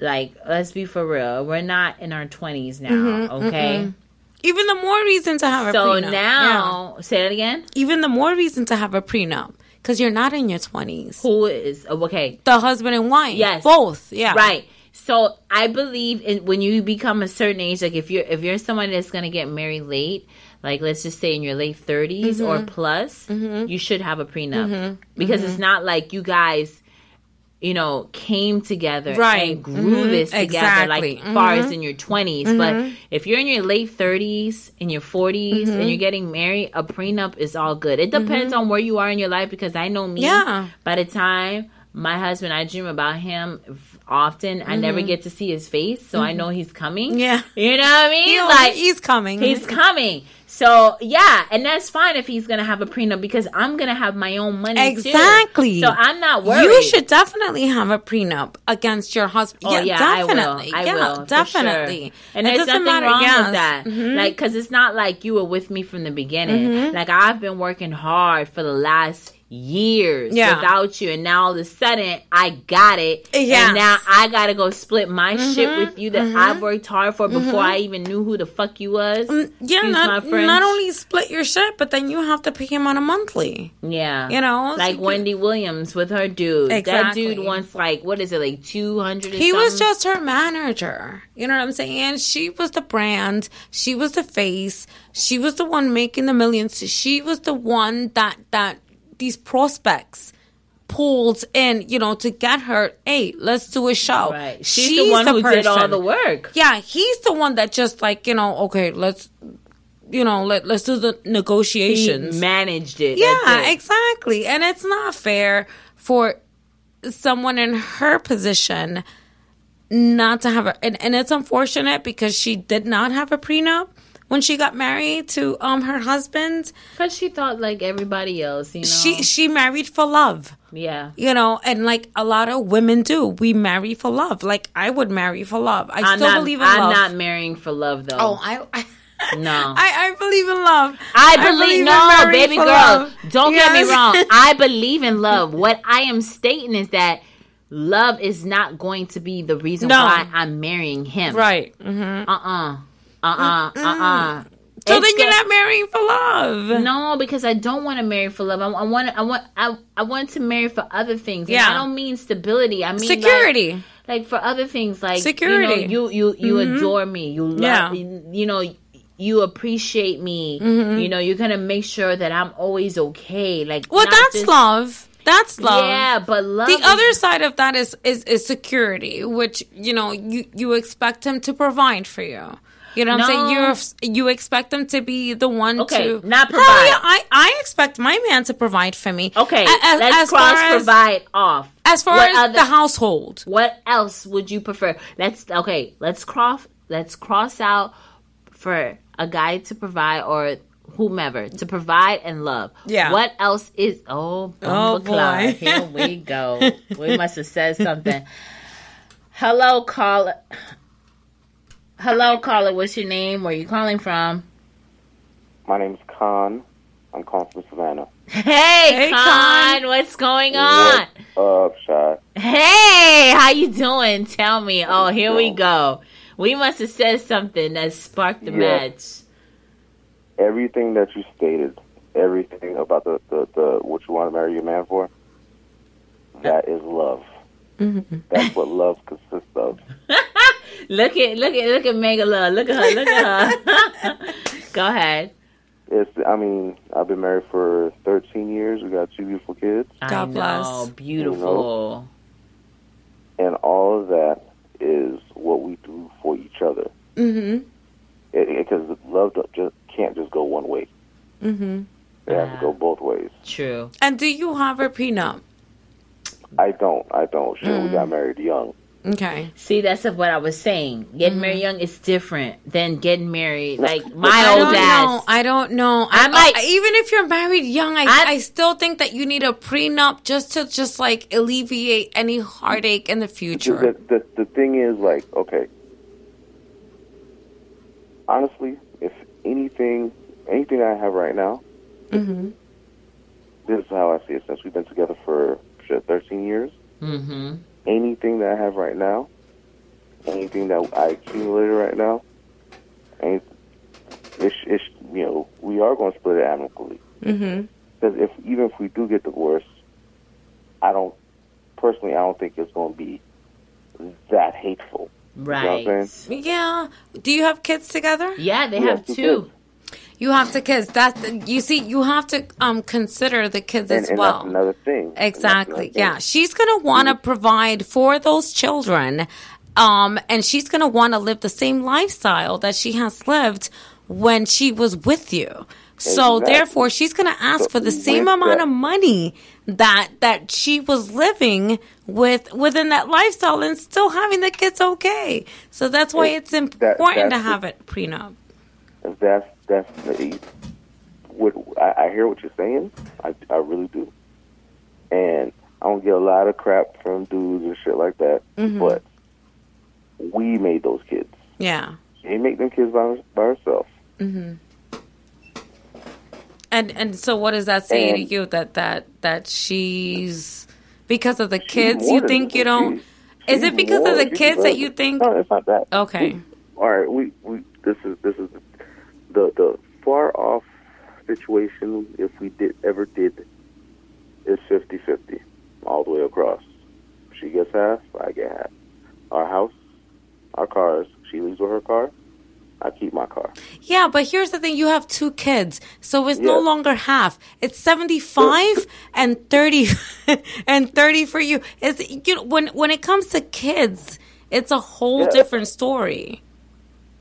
like, let's be for real, we're not in our 20s now, Mhm, okay? mm-mm. Even the more reason to have a prenup. So now, say that again. Even the more reason to have a prenup because you're not in your twenties. Who is oh, okay? The husband and wife. Yes, both. Yeah, right. So I believe in when you become a certain age, like if you're if you're someone that's gonna get married late, like let's just say in your late 30s or Mhm. plus, you should have a prenup Mhm. because it's not like you guys. You know, came together Right. and grew Mhm. this together, Exactly. like far as in your 20s. Mhm. But if you're in your late 30s, in your 40s, Mhm. and you're getting married, a prenup is all good. It depends on where you are in your life because I know me. Yeah. By the time my husband, I dream about him often. I never Mhm. get to see his face, so I know he's coming. Yeah. You know what I mean? He- like he's coming. He's coming. So yeah, and that's fine if he's gonna have a prenup because I'm gonna have my own money too. Exactly. So I'm not worried. You should definitely have a prenup against your husband. Oh yeah, I will. definitely. I yeah, will. definitely. sure. And It there's nothing matter- wrong yes. with that. Mhm. Like, cause it's not like you were with me from the beginning. Mhm. Like I've been working hard for the last years Yeah. without you, and now all of a sudden I got it. Yes. And now I gotta go split my shit Mhm. with you that Mhm. I've worked hard for before Mhm. I even knew who the fuck you was. Mm, Yeah, Excuse not, not only split your shit, but then you have to pay him on a monthly. Yeah. You know, so like you- Wendy Williams with her dude. That dude wants like what is it, like two hundred He was just her manager. You know what I'm saying? She was the brand. She was the face. She was the one making the millions. She was the one that that these prospects pulled in, you know, to get her. Hey, let's do a show. Right. She's the one who did all the work. Yeah, he's the one that just like you know. Okay, let's you know let let's do the negotiations. He managed it. Yeah, it. exactly. And it's not fair for someone in her position not to have a and, and it's unfortunate because she did not have a prenup when she got married to um her husband. Because she thought like everybody else, you know. She she married for love. yeah. You know, and like a lot of women do, we marry for love. Like I would marry for love. I I'm still not, believe in I'm love. not marrying for love though. oh, I, I no. I, I believe in love. I believe, in no, marrying baby girl. love. Don't get me wrong. I believe in love. What I am stating is that love is not going to be the reason No. why I'm marrying him. Right. Mm-hmm. Uh uh-uh. uh. Uh uh. Uh uh. So then you're not marrying for love. No, because I don't want to marry for love. I, I want. I want. I, I want to marry for other things. And Yeah. I don't mean stability. I mean Security. Like, for other things, like Security. You know, you you, you Mhm. adore me. You love. Yeah. You, you know. you appreciate me. You know, you're gonna make sure that I'm always okay. Like, Mm-hmm. Well, that's just- love. That's love. Yeah, but love. the is- other side of that is, is is security, which you know you you expect him to provide for you. You know what I'm saying? You you expect them to be the one Okay, to not provide. yeah, I I expect my man to provide for me. Okay, as, let's as cross as provide off. as far What as other- the household. What else would you prefer? Let's okay. Let's cross. Let's cross out for a guy to provide or whomever to provide and love. Yeah. What else is? Oh, Oh, boy. Here we go. we must have said something. Hello, caller. Hello, caller. What's your name? Where are you calling from? My name's Khan. I'm calling from Savannah. Hey, Hey, Con. Con. What's going on? What's up, Shy? Hey, how you doing? Tell me. Oh, here we go. We must have said something that sparked the Yeah. match. Everything that you stated, everything about the, the, the what you want to marry your man for, that is love. That's what love consists of. Look at look at look at Megala. Look at her. Look at her. go ahead. It's. I mean, I've been married for 13 years. We got two beautiful kids, I God bless. know, beautiful. and all of that is what we do for each other. Mm-hmm. Because love don't- just can't just go one way. Mm-hmm. It has to go both ways. True. And do you have a prenup? I don't. I don't. Sure, we Mm. got married young. Okay. See, that's what I was saying. Getting married young is different than getting married like my I old don't know. I don't know. I I, might- I- even if you're married young, I, I- I still think that you need a prenup just to just like alleviate any heartache in the The, future. the, the, the thing is, like, okay, honestly, if anything, anything I have right now, Mm-hmm. this is how I see it. Since we've been together for shit, 13 years, Mm-hmm. anything that I have right now, anything that I accumulated right now, and it's, it's you know, we are going to split it amicably. Mm-hmm. Because if even if we do get divorced, I don't personally, I don't think it's going to be that hateful. You know Right. Yeah. Do you have kids together? Yeah, they We have have two two. You have to kids. That's you see. You have to um consider the kids And, as and well. another thing. Exactly. another thing. Yeah. She's going to want to provide for those children. Um, and she's going to want to live the same lifestyle that she has lived when she was with you. So Exactly. therefore, she's going to ask So for the same amount that- of money that that she was living with within that lifestyle and still having the kids okay. So that's why It- it's important to that's have it prenup. That's that's the, what I, I hear what you're saying. I I really do, and I don't get a lot of crap from dudes and shit like that. Mhm. But we made those kids. Yeah. She didn't make them kids by by herself. hmm And and so, what does that say to you that that that she's because of the kids? You think you don't? she's Is it because of the kids that you think? No, it's not that. Okay. all right, we, we this is this is the the the far off situation. If we did ever did, is 50-50 all the way across. She gets half, I get half. Our house, our cars. She leaves with her car. I keep my car. Yeah, but here's the thing: you have two kids, so it's no longer half. It's seventy five and thirty, and thirty for you. Is you know when when it comes to kids, it's a whole Yeah. different story.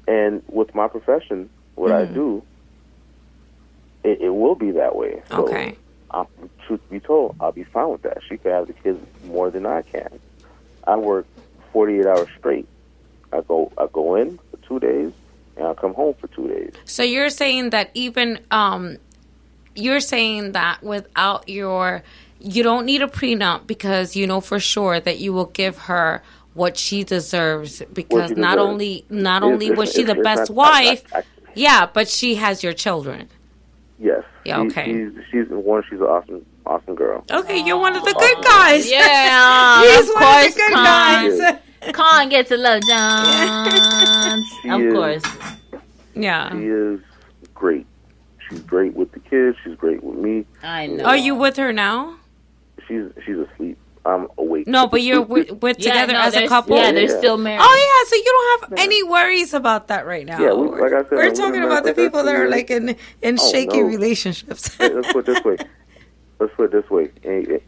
And with my profession, what I Mhm. do, it, it will be that way. So, Okay. I'm, truth be told, I'll be fine with that. She can have the kids more than I can. I work 48 hours straight. I go I go in for two days, and I come home for two days. So you're saying that even um, you're saying that without your, you don't need a prenup because you know for sure that you will give her what she deserves because she not deserves. only not It's- only it's- was she it's- the best not- I- I- wife, I- yeah, but she has your children. Yes. Yeah, She- okay. She's she's one. She's an awesome awesome girl. Okay, you're one of the good guys. Yeah, He's of one course, of the good Con. guys. Con gets a love, Jones. She of is- course. Yeah. She is great. She's great with the kids. She's great with me. I know. Are you with her now? She's she's asleep. I'm awake. No, but you're we're, we're Yeah, together no, as a couple. yeah, they're still married. Oh yeah, so you don't have any worries about that right now. Yeah, we, like I said, We're we've talking about the married people that are like in in Oh, shaky no. relationships. Hey, Let's put it this way. Let's put it this way. Ain't it-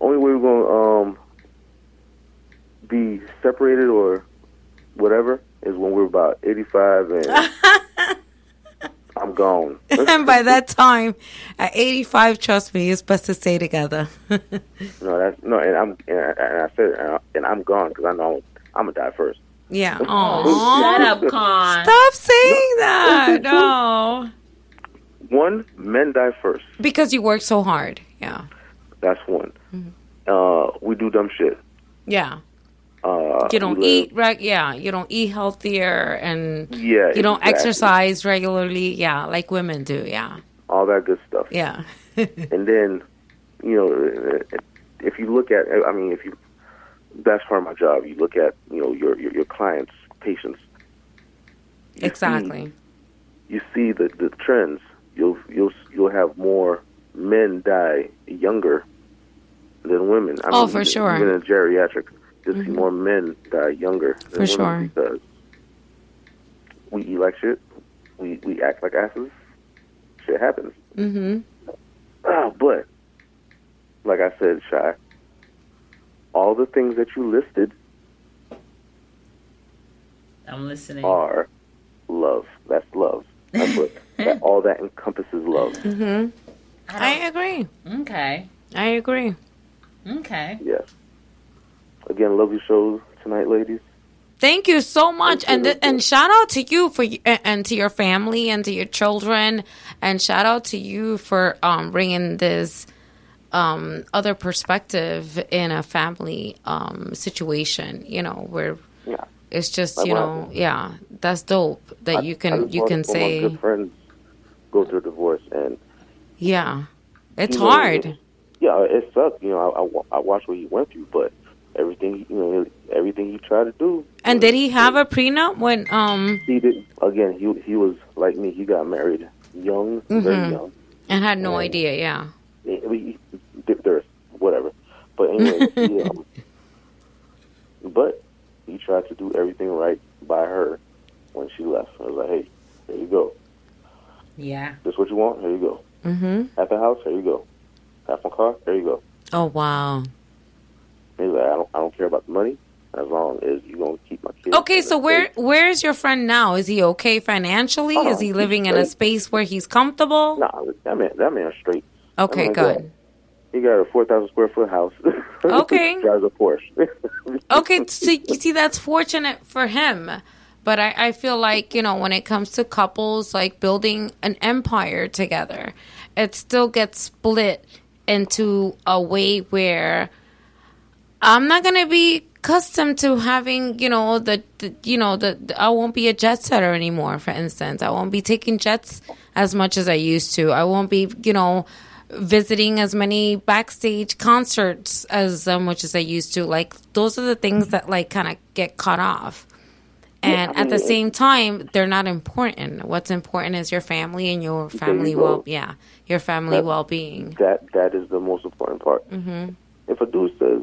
Only way we're gonna um be separated or whatever is when we're about eighty five and I'm gone. and by that time, at 85, trust me, it's best to stay together. No, that's no, and I'm and I, and I said and, I, and I'm gone because I know I'm gonna die first. yeah. Oh, shut up, Con. Stop saying that. No. One, men die first. Because you work so hard. Yeah. That's one. Mm-hmm. Uh, we do dumb shit. Yeah. Uh, You don't live- eat right. Yeah. You don't eat healthier and Yeah, you don't exactly. exercise regularly. Yeah. Like women do. Yeah. all that good stuff. Yeah. and then, you know, if you look at, I mean, if you, that's part of my job. You look at, you know, your your, your clients, patients. You Exactly. See, you see the the trends. You'll you'll you'll have more men die younger than women. I Oh, mean, for sure. In geriatrics, you'll see more men die younger than For women sure. because we eat like shit. We we act like asses. Shit happens. Mm-hmm. Ah, but like I said, shy. All the things that you listed I'm listening. are love. That's love. That's what that, all that encompasses love. Mm-hmm. I agree. Okay. I agree. Okay. Yes. Again, love your shows tonight, ladies. Thank you so much, and th- and shout out to you for y- and to your family and to your children, and shout out to you for um, bringing this um, other perspective in a family um, situation. You know, where Yeah. it's just you know, yeah, that's dope that I- you can you can say, good friends go through a divorce, and yeah, it's you know, hard. Yeah, it sucks. You know, I, I, I watched what he went through, but everything you know, everything he tried to do, And did he have a prenup when um he did. Again, he he was like me. He got married young, Mhm. very young. and had no idea? Yeah. He- he- There's whatever, but anyway, he, um, but he tried to do everything right by her when she left. I was like, hey, there you go. Yeah. This what you want? Here you go. Mm-hmm. Have the house? Here you go. Have my car? Here you go. Oh wow. I don't, I don't care about the money as long as you gonna keep my kids. Okay, so where where is your friend now? Is he okay financially? Oh, is he living in a space where he's comfortable? Nah, that man, that man's straight. Okay, man good. got- He got a four thousand square foot house. Okay. Drives a Porsche. Okay, so you see that's fortunate for him. But I, I feel like, you know, when it comes to couples like building an empire together, it still gets split into a way where I'm not gonna be accustomed to having, you know, the, the you know, the, the- I won't be a jet setter anymore, for instance. I won't be taking jets as much as I used to. I won't be, you know, visiting as many backstage concerts as um, much as I used to. Like those are the things that like kind of get cut off. And Yeah, at the same time, they're not important. What's important is your family and your family well, yeah, your family well being. that that is the most important part. hmm If a dude says,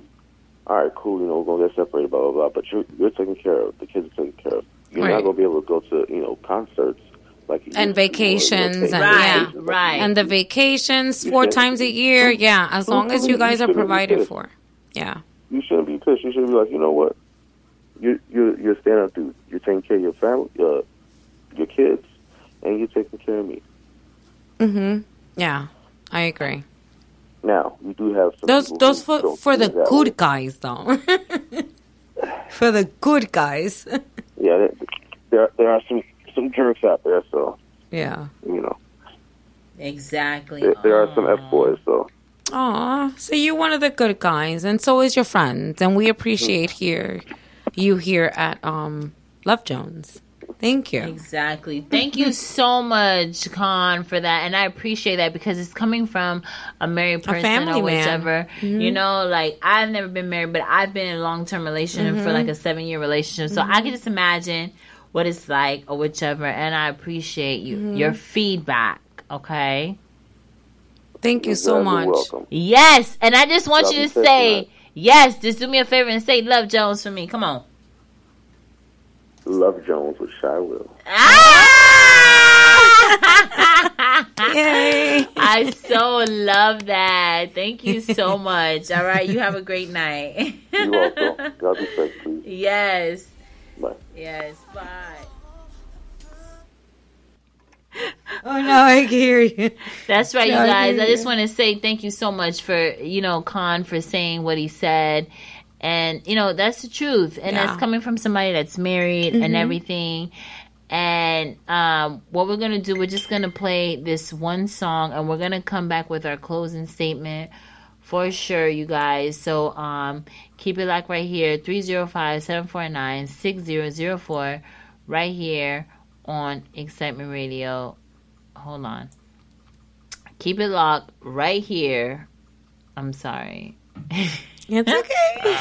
"All right, cool, you know, we're gonna get separated, blah blah blah," but you're you're taken care of, the kids are taken care of. You're Right. not gonna be able to go to you know concerts like and used you know, vacations and Right, yeah, right. and the vacations four should- times a year. Yeah, as long as you guys are provided for. Yeah. You shouldn't be pissed. You should be like, you know what? You you you're a stand up dude. You're taking care of your family, uh, your kids, and you're taking care of me. Mm-hmm. Yeah, I agree. Now we do have some Those those for for the good way. guys though. for the good guys. Yeah, there, there there are some some jerks out there, so yeah. you know Exactly. there, there are some f boys. So Aw, so you're one of the good guys, and so is your friends, and we appreciate here you here at um Love Jones. Thank you. Exactly. Thank you so much, Khan, for that. And I appreciate that because it's coming from a married person family or man. whichever. Mhm. You know, like I've never been married, but I've been in a long term relationship for Mhm. like a seven year relationship. So I can just imagine what it's like or whichever. And I appreciate you Mhm. your feedback. Okay. Thank you so guys are much. welcome. Yes, and I just want Love you you, to say tonight. yes. Just do me a favor and say "Love Jones" for me. Come on. Love Jones with Shy Will. Ah! Yay. I so love that. Thank you so much. All right, you have a great night. You also. God be safe, please. yes. Bye. Yes. Bye. Oh no, I can hear you. That's right, you Yeah, I guys. I just want to say thank you so much for, you know, Khan for saying what he said. And, you know, that's the truth. And Yeah. that's coming from somebody that's married Mhm. and everything. And um, what we're going to do, we're just going to play this one song and we're going to come back with our closing statement for sure, you guys. So um, keep it like right here 305 749 6004 right here on Excitement Radio. Hold on. Keep it locked right here. I'm sorry. It's okay.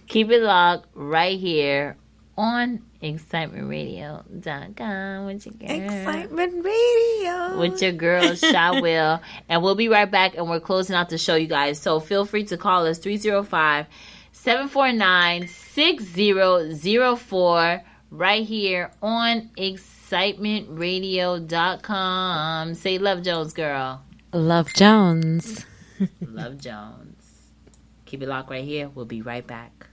Keep it locked right here on excitementradio.com with your girl. Excitement Radio. With your girl, Shy Will. And we'll be right back and we're closing out the show, you guys. So feel free to call us 305 749 6004 right here on excitementradio.com. Say Love Jones, girl. Love Jones. Love Jones. Keep it locked right here. We'll be right back.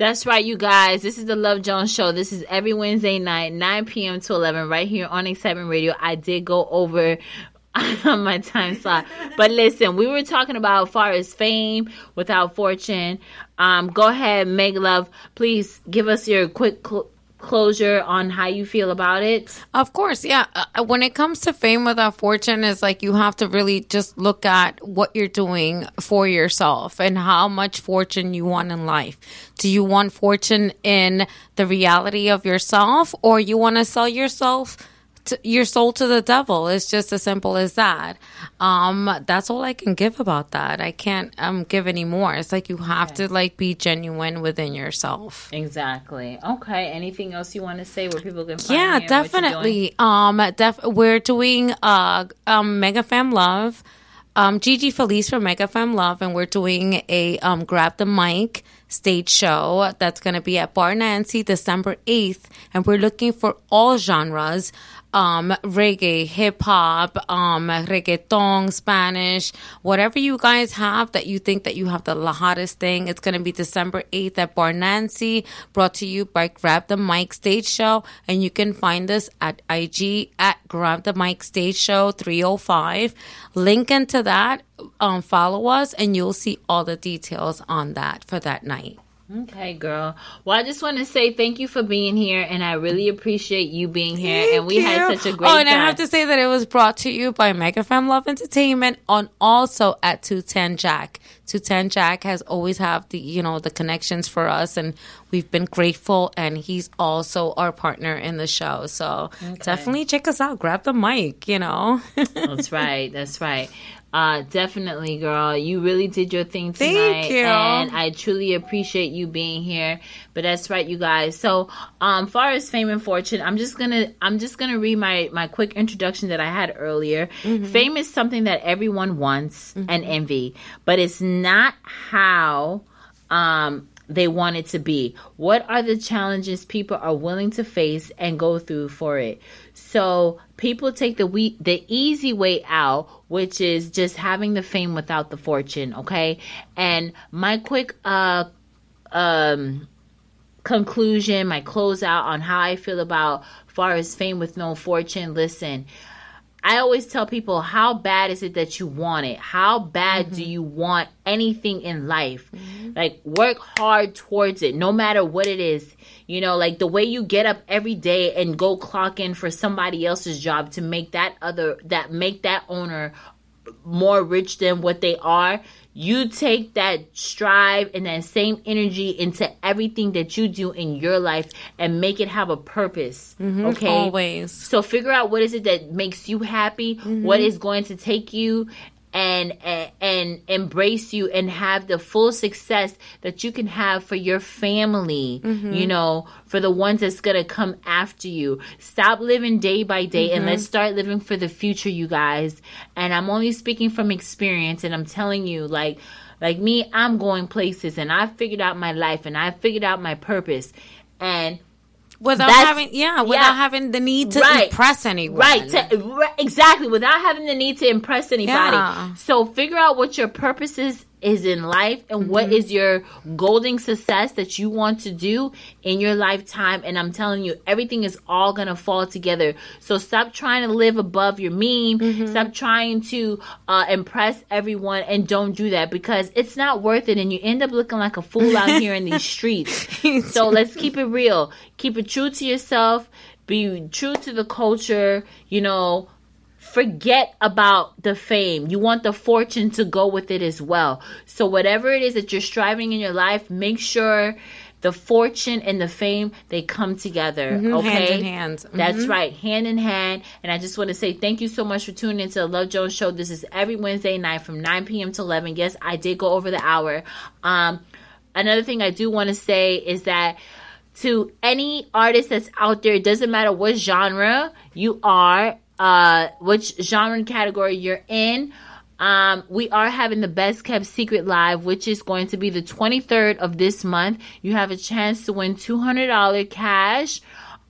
That's right, you guys. This is the Love Jones Show. This is every Wednesday night, 9 p.m. to 11, right here on Excitement Radio. I did go over on my time slot. But listen, we were talking about far as fame without fortune. Um, go ahead, Meg Love. Please give us your quick cl- closure on how you feel about it. Of course, yeah. Uh, when it comes to fame without fortune, it's like you have to really just look at what you're doing for yourself and how much fortune you want in life. Do you want fortune in the reality of yourself, or you want to sell yourself? To, your soul to the devil It's just as simple as that um that's all i can give about that i can't um give any more it's like you have to like be genuine within yourself Exactly. Okay. Anything else you want to say where people can find yeah, you and what you're doing? definitely. Um, def- we're doing uh um Mega Fam Love, um Gigi Felice from Mega Fam Love, and we're doing a um grab the mic stage show that's gonna be at Bar Nancy December eighth, and we're looking for all genres. Um, reggae, hip hop, um, reggaeton, Spanish, whatever you guys have that you think that you have the hottest thing. It's gonna be December eighth at Bar Nancy, brought to you by Grab the Mic Stage Show, and you can find us at IG at Grab the Mic Stage Show 305. Link into that, um, follow us, and you'll see all the details on that for that night. Okay, girl. Well, I just want to say thank you for being here, and I really appreciate you being here. and we had such a oh, great Oh, and time. I have to say that it was brought to you by Mega Fam Love Entertainment on also at 210 Jack. 210 Jack has always have the, you know, the connections for us and we've been grateful and he's also our partner in the show. So definitely check us out. Grab the mic, you know. That's right. That's right. Uh, definitely, girl. You really did your thing tonight, Thank you. and I truly appreciate you being here. But that's right, you guys. So, um, far as fame and fortune, I'm just gonna I'm just gonna read my my quick introduction that I had earlier. Mm-hmm. Fame is something that everyone wants and envy, but it's not how um they want it to be. What are the challenges people are willing to face and go through for it? So people take the we the easy way out, which is just having the fame without the fortune, okay? And my quick uh um conclusion, my closeout on how I feel about far as fame with no fortune. Listen, I always tell people, how bad is it that you want it? How bad do you want anything in life? Like, work hard towards it, no matter what it is. You know, like the way you get up every day and go clock in for somebody else's job to make that other, that make that owner more rich than what they are. You take that strive and that same energy into everything that you do in your life and make it have a purpose. Mhm, Okay. always. So figure out what is it that makes you happy, what is going to take you and, and and embrace you and have the full success that you can have for your family Mhm. you know for the ones that's gonna come after you stop living day by day and Mhm. let's start living for the future you guys and i'm only speaking from experience and i'm telling you like like me i'm going places and i figured out my life and i figured out my purpose and Without that's- having, yeah, without having the need to Right. impress anyone. Right, to, exactly. Without having the need to impress anybody. Yeah. So figure out what your purpose is, is in life and what Mhm. is your golden success that you want to do in your lifetime. And I'm telling you, everything is all gonna fall together. So stop trying to live above your mean. Mm-hmm. Stop trying to uh, impress everyone, and don't do that because it's not worth it. And you end up looking like a fool out here in these streets. so let's keep it real. Keep it true to yourself. Be true to the culture. You know, forget about the fame. You want the fortune to go with it as well. So whatever it is that you're striving in your life, make sure the fortune and the fame they come together. Mhm, Okay, hand in hand. That's Mhm. right, hand in hand. And I just want to say thank you so much for tuning into the Love Jones show. This is every Wednesday night from 9 p.m. to 11. Yes, I did go over the hour. Um, another thing I do want to say is that to any artist that's out there, it doesn't matter what genre you are, uh, which genre and category you're in. Um, we are having the best kept secret live, which is going to be the 23rd of this month. You have a chance to win $200 cash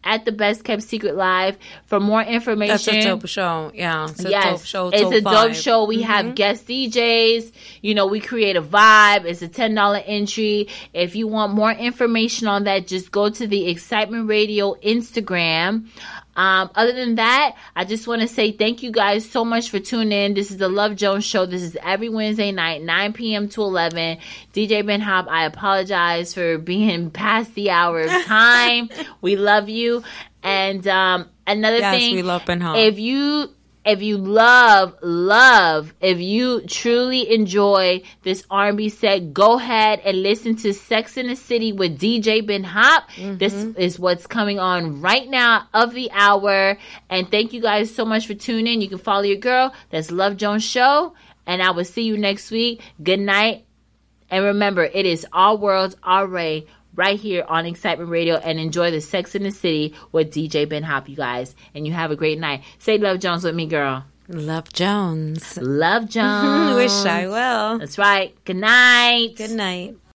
at the best kept secret live. For more information, That's a dope show. Yeah, it's a yes, dope show. it's a dope vibe. show. We have guest DJs. You know, we create a vibe. It's a ten dollar entry. If you want more information on that, just go to the Excitement Radio Instagram. Um, other than that, I just want to say thank you guys so much for tuning in. This is the Love Jones Show. This is every Wednesday night, 9 p.m. to 11. DJ Ben Hop, I apologize for being past the hour of time. we love you. And um, another Yes, thing, we love Ben Hop. if you if you love love if you truly enjoy this r&b set go ahead and listen to sex in the city with dj ben hop. This mm-hmm. is what's coming on right now of the hour. And thank you guys so much for tuning in. You can follow your girl that's love jones show. And i will see you next week. Good night. And remember it is all worlds all ray right here on Excitement Radio and enjoy the Sex in the City with DJ Ben Hop, you guys. And you have a great night. Say Love Jones with me, girl. Love Jones. Love Jones. Wish I will. That's right. Good night. Good night.